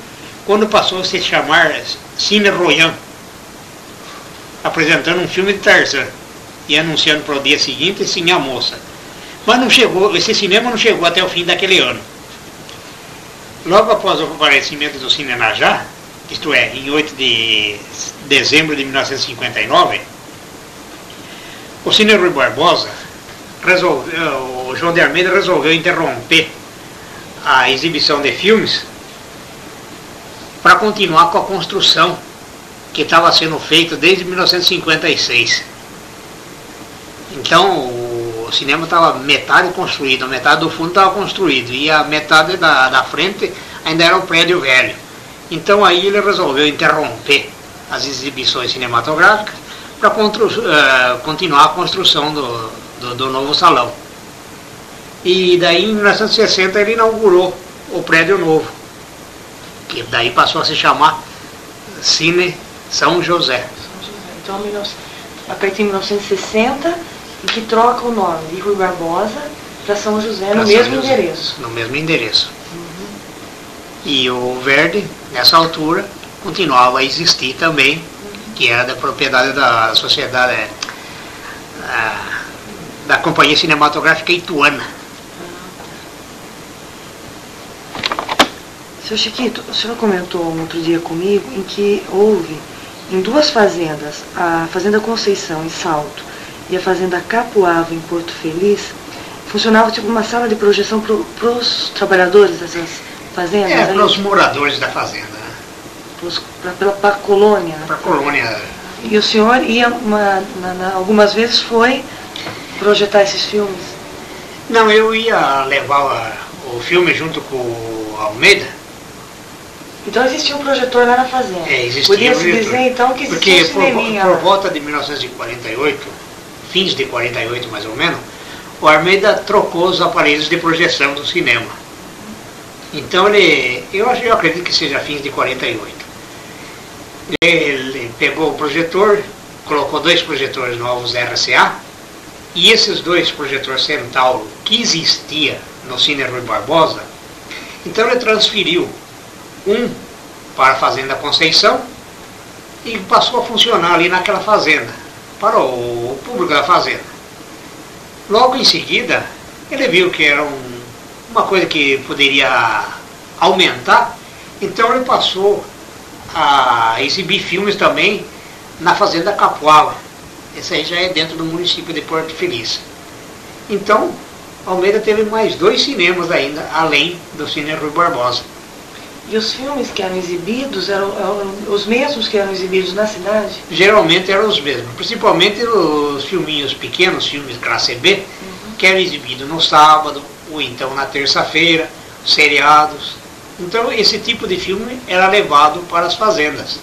quando passou a se chamar Cine Royan apresentando um filme de Tarzan e anunciando para o dia seguinte sim a moça. Mas não chegou, esse cinema não chegou até o fim daquele ano. Logo após o aparecimento do Cine Najá, isto é, em 8 de dezembro de 1959, o Cine Rui Barbosa resolveu, o João de Almeida resolveu interromper a exibição de filmes para continuar com a construção que estava sendo feito desde 1956. Então o cinema estava metade construído, metade do fundo estava construído e a metade da, da frente ainda era um prédio velho. Então aí ele resolveu interromper as exibições cinematográficas para uh, eh, continuar a construção do, do, do novo salão. E daí em 1960 ele inaugurou o prédio novo, que daí passou a se chamar Cine são José. São José. Então, a partir de 1960, em que troca o nome de Rui Barbosa para São José, pra no São mesmo José, endereço. No mesmo endereço. Uhum. E o Verde, nessa altura, continuava a existir também, uhum. que era da propriedade da sociedade, é, da Companhia Cinematográfica Ituana. Seu Chiquito, o senhor comentou um outro dia comigo em que houve em duas fazendas, a Fazenda Conceição em Salto e a Fazenda Capuava em Porto Feliz, funcionava tipo uma sala de projeção para os trabalhadores dessas fazendas? É, para os moradores da fazenda. Né? Para a colônia? Para a colônia. E o senhor ia, uma, na, na, algumas vezes, foi projetar esses filmes? Não, eu ia levar o filme junto com o Almeida então existia um projetor lá na fazenda. É, existia Podia um se dizer então que existia Porque um cineminha por, por volta de 1948, fins de 48 mais ou menos, o Armeida trocou os aparelhos de projeção do cinema. Então ele, eu, eu acredito que seja fins de 48. Ele pegou o projetor, colocou dois projetores novos RCA, e esses dois projetores Centauro que existia no Cine Rui Barbosa, então ele transferiu um para a Fazenda Conceição e passou a funcionar ali naquela fazenda, para o público da fazenda. Logo em seguida, ele viu que era um, uma coisa que poderia aumentar, então ele passou a exibir filmes também na Fazenda Capuava. Esse aí já é dentro do município de Porto Feliz. Então, Almeida teve mais dois cinemas ainda, além do Cine Rui Barbosa. E os filmes que eram exibidos eram, eram, os mesmos que eram exibidos na cidade? Geralmente eram os mesmos, principalmente os filminhos pequenos, filmes classe B, uhum. que eram exibidos no sábado ou então na terça-feira, seriados. Então esse tipo de filme era levado para as fazendas.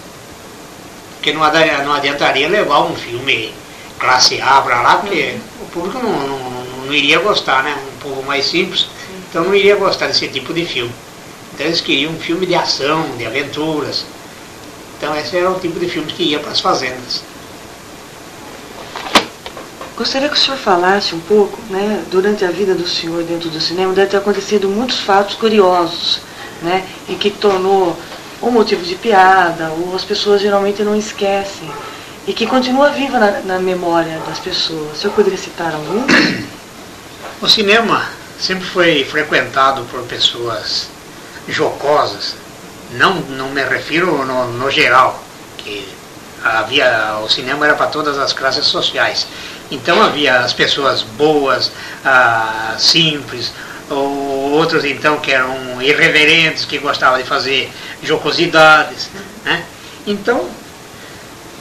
Porque não, não adiantaria levar um filme classe A para lá, porque uhum. o público não, não, não, iria gostar, né? Um povo mais simples, então não iria gostar desse tipo de filme. Então eles queriam um filme de ação, de aventuras. Então esse era o tipo de filme que ia para as fazendas. Gostaria que o senhor falasse um pouco, né, durante a vida do senhor dentro do cinema, deve ter acontecido muitos fatos curiosos, né, e que tornou um motivo de piada, ou as pessoas geralmente não esquecem, e que continua viva na, na memória das pessoas. O senhor poderia citar algum? O cinema sempre foi frequentado por pessoas jocosas. Não, não me refiro no, no geral, que havia o cinema era para todas as classes sociais. Então havia as pessoas boas, ah, simples, ou outros então que eram irreverentes, que gostavam de fazer jocosidades. Né? Então,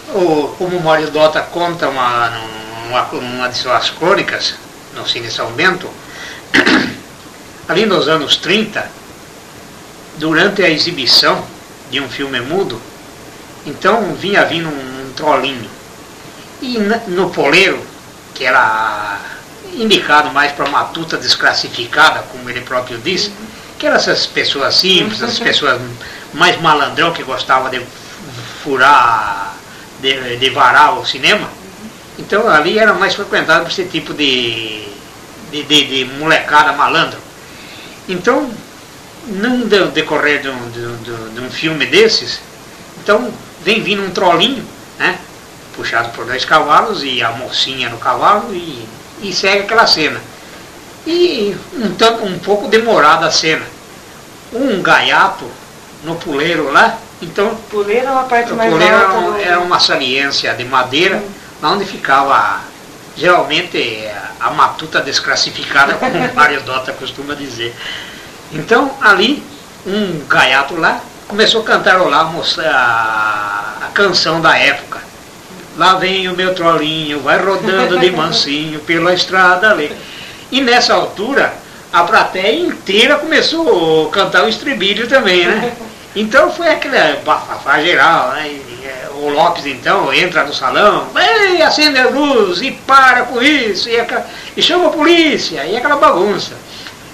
o, o Memório Dota conta uma, uma, uma de suas crônicas no Cine São Bento, ali nos anos 30, durante a exibição de um filme mudo, então vinha vindo um, um trolinho. E no poleiro, que era indicado mais para uma tuta desclassificada, como ele próprio disse, que eram essas pessoas simples, as pessoas mais malandrão que gostavam de furar, de, de varar o cinema. Então ali era mais frequentado por esse tipo de, de, de, de molecada malandro. Então num decorrer de um, de, de um filme desses, então vem vindo um trolinho, né? Puxado por dois cavalos e a mocinha no cavalo e, e segue aquela cena. E um, tanto, um pouco demorada a cena. Um gaiato no puleiro lá, então. Puleiro é uma parte mais puleiro alta. Era, era uma saliência de madeira, hum. lá onde ficava geralmente a matuta desclassificada, como o Mário Dota costuma dizer. Então, ali, um gaiato lá começou a cantarolar a, a canção da época. Lá vem o meu trolinho, vai rodando de mansinho pela estrada ali. E nessa altura, a plateia inteira começou a cantar o estribilho também, né? Então foi aquele bafafá geral, né? É, o Lopes então entra no salão, Ei, acende a luz e para com isso, e, e chama a polícia, e aquela bagunça.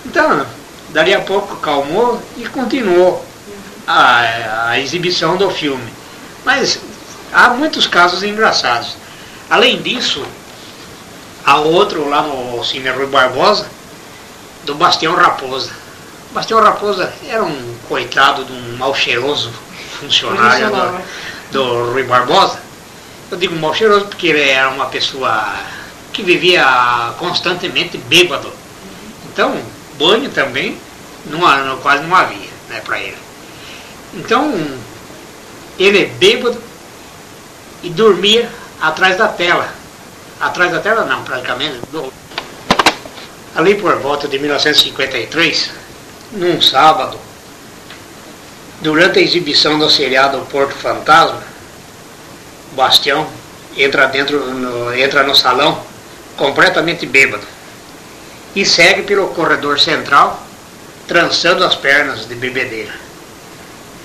Então, Dali a pouco calmou e continuou a, a exibição do filme. Mas há muitos casos engraçados. Além disso, há outro lá no Cine Rui Barbosa, do Bastião Raposa. Bastião Raposa era um coitado de um mal cheiroso funcionário do, do Rui Barbosa. Eu digo mal cheiroso porque ele era uma pessoa que vivia constantemente bêbado. Então, banho também não, quase não havia né, para ele. Então, ele é bêbado e dormia atrás da tela. Atrás da tela não, praticamente. Ali por volta de 1953, num sábado, durante a exibição do seriado Porto Fantasma, Bastião entra dentro, no, entra no salão completamente bêbado e segue pelo corredor central, trançando as pernas de bebedeira.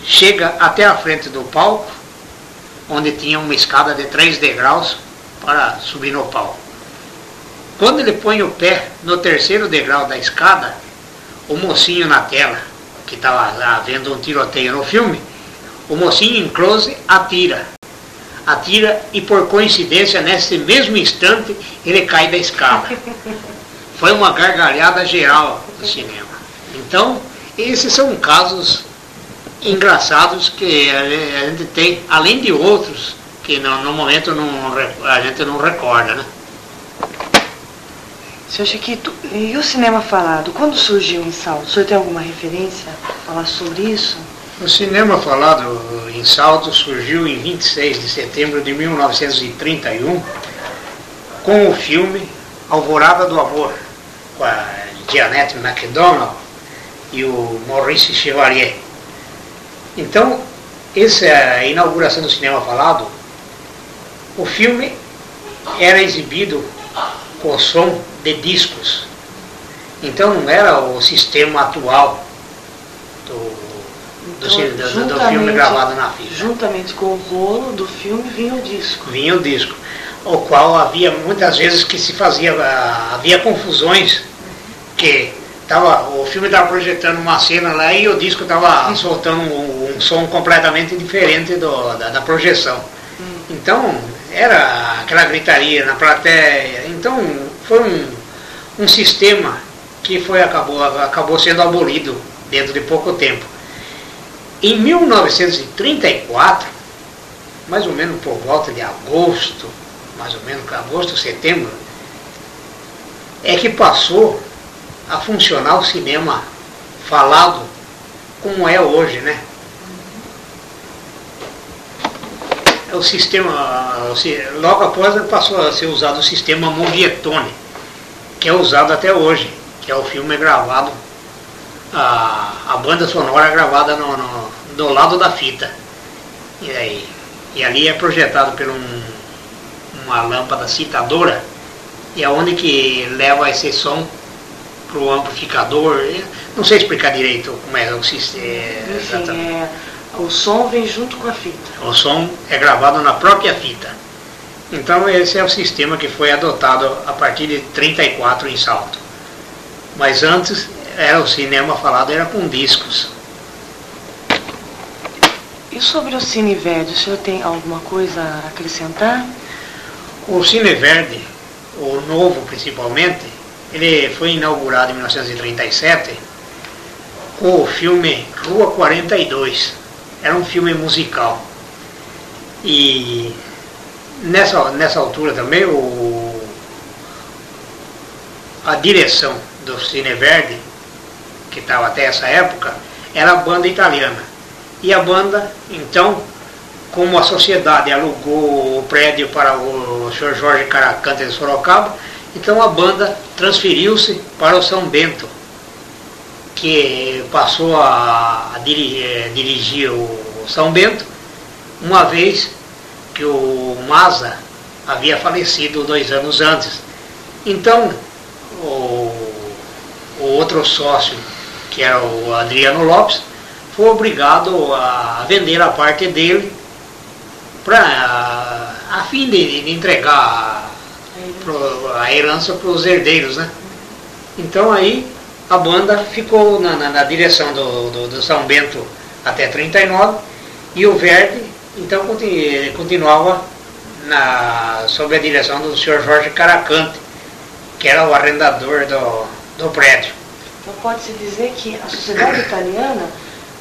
Chega até a frente do palco, onde tinha uma escada de três degraus para subir no palco. Quando ele põe o pé no terceiro degrau da escada, o mocinho na tela, que estava vendo um tiroteio no filme, o mocinho em close atira. Atira e por coincidência, nesse mesmo instante, ele cai da escada. Foi uma gargalhada geral do cinema. Então, esses são casos engraçados que a gente tem, além de outros que no, no momento não, a gente não recorda, né? Seu Chiquito, e o cinema falado, quando surgiu em Salto? O senhor tem alguma referência a falar sobre isso? O cinema falado em Salto surgiu em 26 de setembro de 1931 com o filme Alvorada do Amor, com a Jeanette MacDonald e o Maurice Chevalier. Então, essa é inauguração do cinema falado. O filme era exibido com som de discos. Então não era o sistema atual do, então, do, do, filme gravado na fita. Juntamente com o rolo do filme vinha o disco. Vinha o disco, o qual havia muitas vezes que se fazia, havia confusões, que tava, o filme estava projetando uma cena lá e o disco estava soltando um, um, som completamente diferente do, da, da projeção. Hum. Então era aquela gritaria na plateia. Então foi um, um sistema que foi, acabou, acabou sendo abolido dentro de pouco tempo. Em 1934, mais ou menos por volta de agosto, mais ou menos agosto, setembro, é que passou a funcionar o cinema falado como é hoje, né? O sistema, logo após passou a ser usado o sistema Movietone, que é usado até hoje, que é o filme gravado, a, a banda sonora é gravada no, no, do lado da fita. E, aí, e ali é projetado por um, uma lâmpada citadora, e é onde que leva esse som para o amplificador. Não sei explicar direito como é o sistema. É, o som vem junto com a fita. O som é gravado na própria fita. Então esse é o sistema que foi adotado a partir de 34 em Salto. Mas antes era o cinema falado era com discos. E sobre o Cine Verde, o senhor tem alguma coisa a acrescentar? O Cine Verde, o novo principalmente, ele foi inaugurado em 1937 com o filme Rua 42. Era um filme musical. E nessa, nessa altura também o, a direção do Cine Verde, que estava até essa época, era a banda italiana. E a banda, então, como a sociedade alugou o prédio para o Sr. Jorge Caracante de Sorocaba, então a banda transferiu-se para o São Bento, que passou a, a dirigir, eh, dirigir o São Bento, uma vez que o Maza havia falecido dois anos antes. Então, o, o outro sócio, que era o Adriano Lopes, foi obrigado a vender a parte dele pra, a, a fim de, de entregar a herança para os herdeiros. Né? Então aí a banda ficou na, na, na direção do, do, do São Bento até 39 e o Verde então continuava na, sob a direção do senhor Jorge Caracante, que era o arrendador do, do prédio. Então pode-se dizer que a sociedade italiana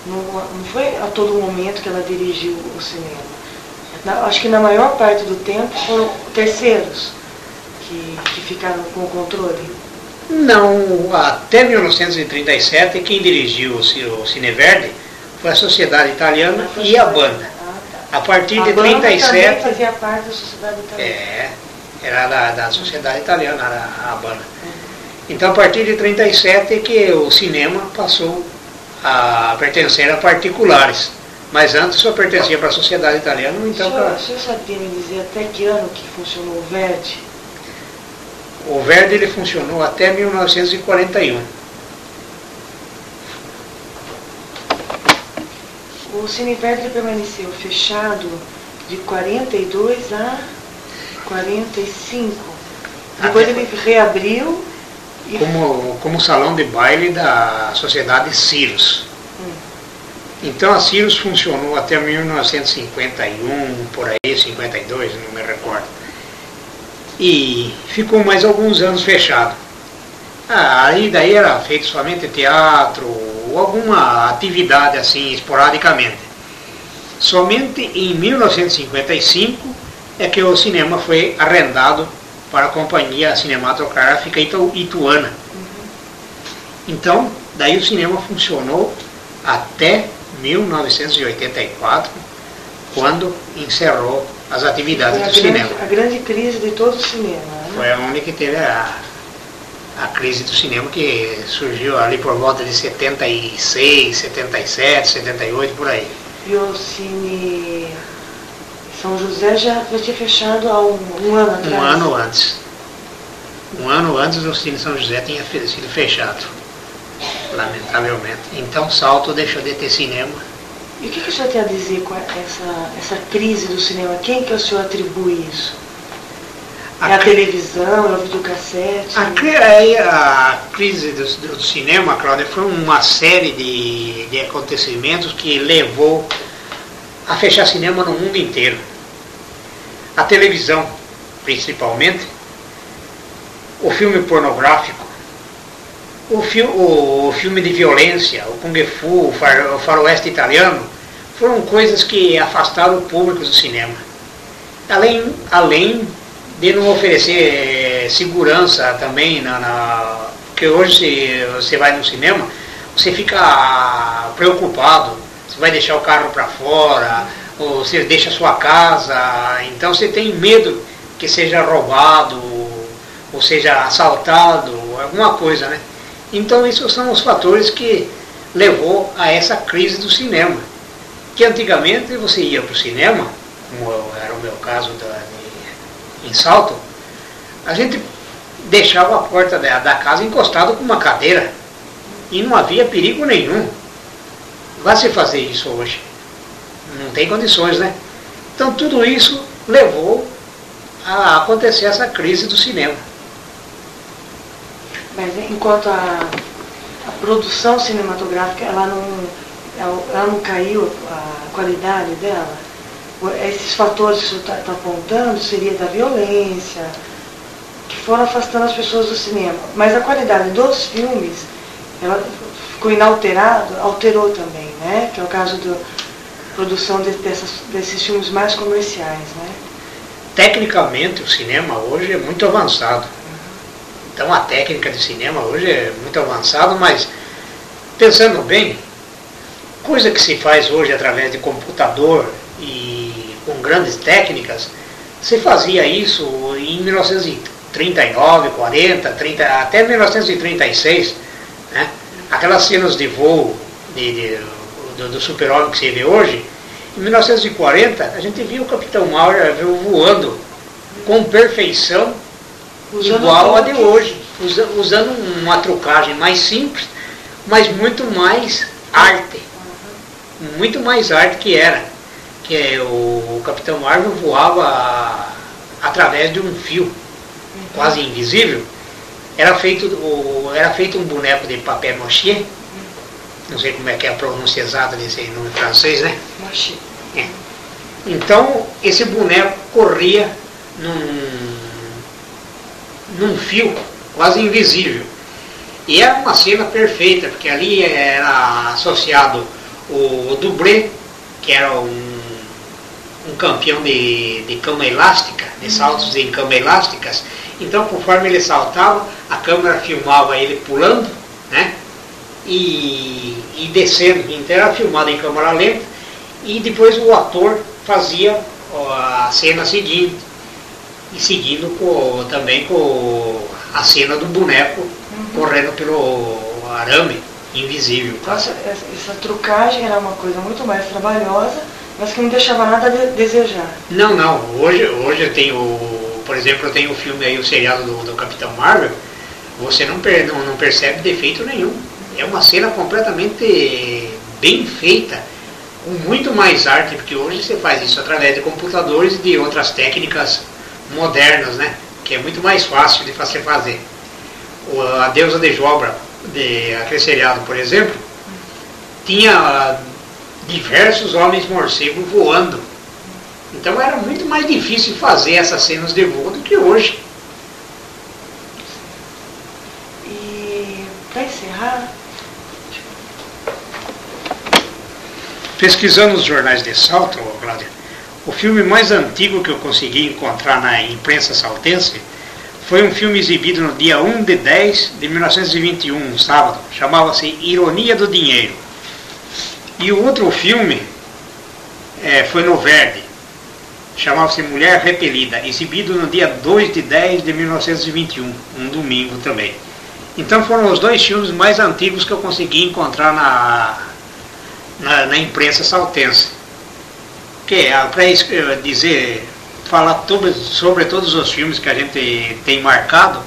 não, não foi a todo momento que ela dirigiu o cinema. Na, acho que na maior parte do tempo foram terceiros que, que ficaram com o controle. Não, até 1937 quem dirigiu o Cine Verde foi a Sociedade Italiana e a banda. Ah, tá. A partir A de banda também 37, fazia parte da sociedade italiana. é, era da, da Sociedade Italiana a, a banda. Então a partir de 37 é que o cinema passou a pertencer a particulares. Mas antes só pertencia para a Sociedade Italiana, então o, senhor, pra- o senhor sabia me dizer até que ano que funcionou o Verdi? O Verdi ele funcionou até 1941. O Cine Verdi permaneceu fechado de 42 a 45. Depois Ah, ele reabriu e como, como salão de baile da Sociedade Cirrus. Então a Cirrus funcionou até 1951, por aí, 52, não me recordo. E ficou mais alguns anos fechado. Ah, aí daí era feito somente teatro ou alguma atividade assim, esporadicamente. Somente em 1955 é que o cinema foi arrendado para a Companhia Cinematográfica Itu- Ituana. Então, daí o cinema funcionou até 1984, quando encerrou as atividades do cinema. grande, a grande crise de todo o cinema. Né? Foi a única que teve a, a crise do cinema que surgiu ali por volta de 76, 77, 78, por aí. E o Cine São José já, já tinha fechado há um, um ano atrás. Um ano antes. Um ano antes o Cine São José tinha sido fechado, lamentavelmente. Então Salto deixou de ter cinema. E o que, que o senhor tem a dizer com essa, essa crise do cinema? Quem que o senhor atribui isso? A é a cri- televisão, é o videocassete? A, cri- aí a crise do, do cinema, Cláudia, foi uma série de, de acontecimentos que levou a fechar cinema no mundo inteiro. A televisão, principalmente, o filme pornográfico, o, fi, o, filme de violência, o Kung Fu, o, far, o faroeste italiano, foram coisas que afastaram o público do cinema. Além, além de não oferecer eh, segurança também, na, na, porque hoje se você vai no cinema, você fica preocupado, você vai deixar o carro para fora, ou você deixa a sua casa, então você tem medo que seja roubado, ou seja assaltado, alguma coisa, né? Então esses são os fatores que levou a essa crise do cinema. Que antigamente você ia para o cinema, como era o meu caso da, de, em Salto, a gente deixava a porta da, da casa encostada com uma cadeira e não havia perigo nenhum. Vai se fazer isso hoje. Não tem condições, né? Então tudo isso levou a acontecer essa crise do cinema. Mas enquanto a, a produção cinematográfica, ela não, ela, não caiu a qualidade dela? Esses fatores que senhor está tá apontando seria da violência, que foram afastando as pessoas do cinema. Mas a qualidade dos filmes, ela ficou inalterada, alterou também, né? Que é o caso da produção de, dessas, desses filmes mais comerciais, né? Tecnicamente, o cinema hoje é muito avançado. Então, a técnica de cinema hoje é muito avançada, mas pensando bem, coisa que se faz hoje através de computador e com grandes técnicas, se fazia isso em 1939, 40, 30, até 1936, né? Aquelas cenas de voo de, de, do, do super-homem que se vê hoje, em 1940 a gente viu o Capitão Maurer voando com perfeição Usando igual a de hoje, usa- usando uma trucagem mais simples, mas muito mais arte, muito mais arte que era, que é o Capitão Marvel voava através de um fio, quase invisível, era feito, o- era feito um boneco de papel maché, não sei como é que é a pronúncia exata desse nome francês, né? Machê. Então, esse boneco corria num, num fio quase invisível. E era uma cena perfeita, porque ali era associado o dublê, que era um, um campeão de, de cama elástica, de saltos em cama elásticas. Então, conforme ele saltava, a câmera filmava ele pulando, né? e, e descendo. Então era filmado em câmera lenta e depois o ator fazia a cena seguinte e seguindo com, também com a cena do boneco uhum. correndo pelo arame invisível. Então essa, essa, trucagem era uma coisa muito mais trabalhosa, mas que não deixava nada a de desejar. Não, não. Hoje, hoje eu tenho, por exemplo, eu tenho o filme aí, o seriado do, do Capitão Marvel, você não, per, não, não percebe defeito nenhum. É uma cena completamente bem feita, com muito mais arte, porque hoje você faz isso através de computadores e de outras técnicas modernas, né? Que é muito mais fácil de você fazer. A deusa de Jobra, de aquele seriado, por exemplo, tinha diversos homens morcegos voando. Então era muito mais difícil fazer essas cenas de voo do que hoje. E para encerrar. Pesquisando os jornais de Salto, Cláudia, o filme mais antigo que eu consegui encontrar na imprensa saltense foi um filme exibido no dia 1 de 10 de 1921, um sábado. Chamava-se Ironia do Dinheiro. E o outro filme é, foi no Verde. Chamava-se Mulher Repelida, exibido no dia 2 de 10 de 1921, um domingo também. Então foram os dois filmes mais antigos que eu consegui encontrar na, na, na imprensa saltense. Que é, para dizer falar sobre todos os filmes que a gente tem marcado,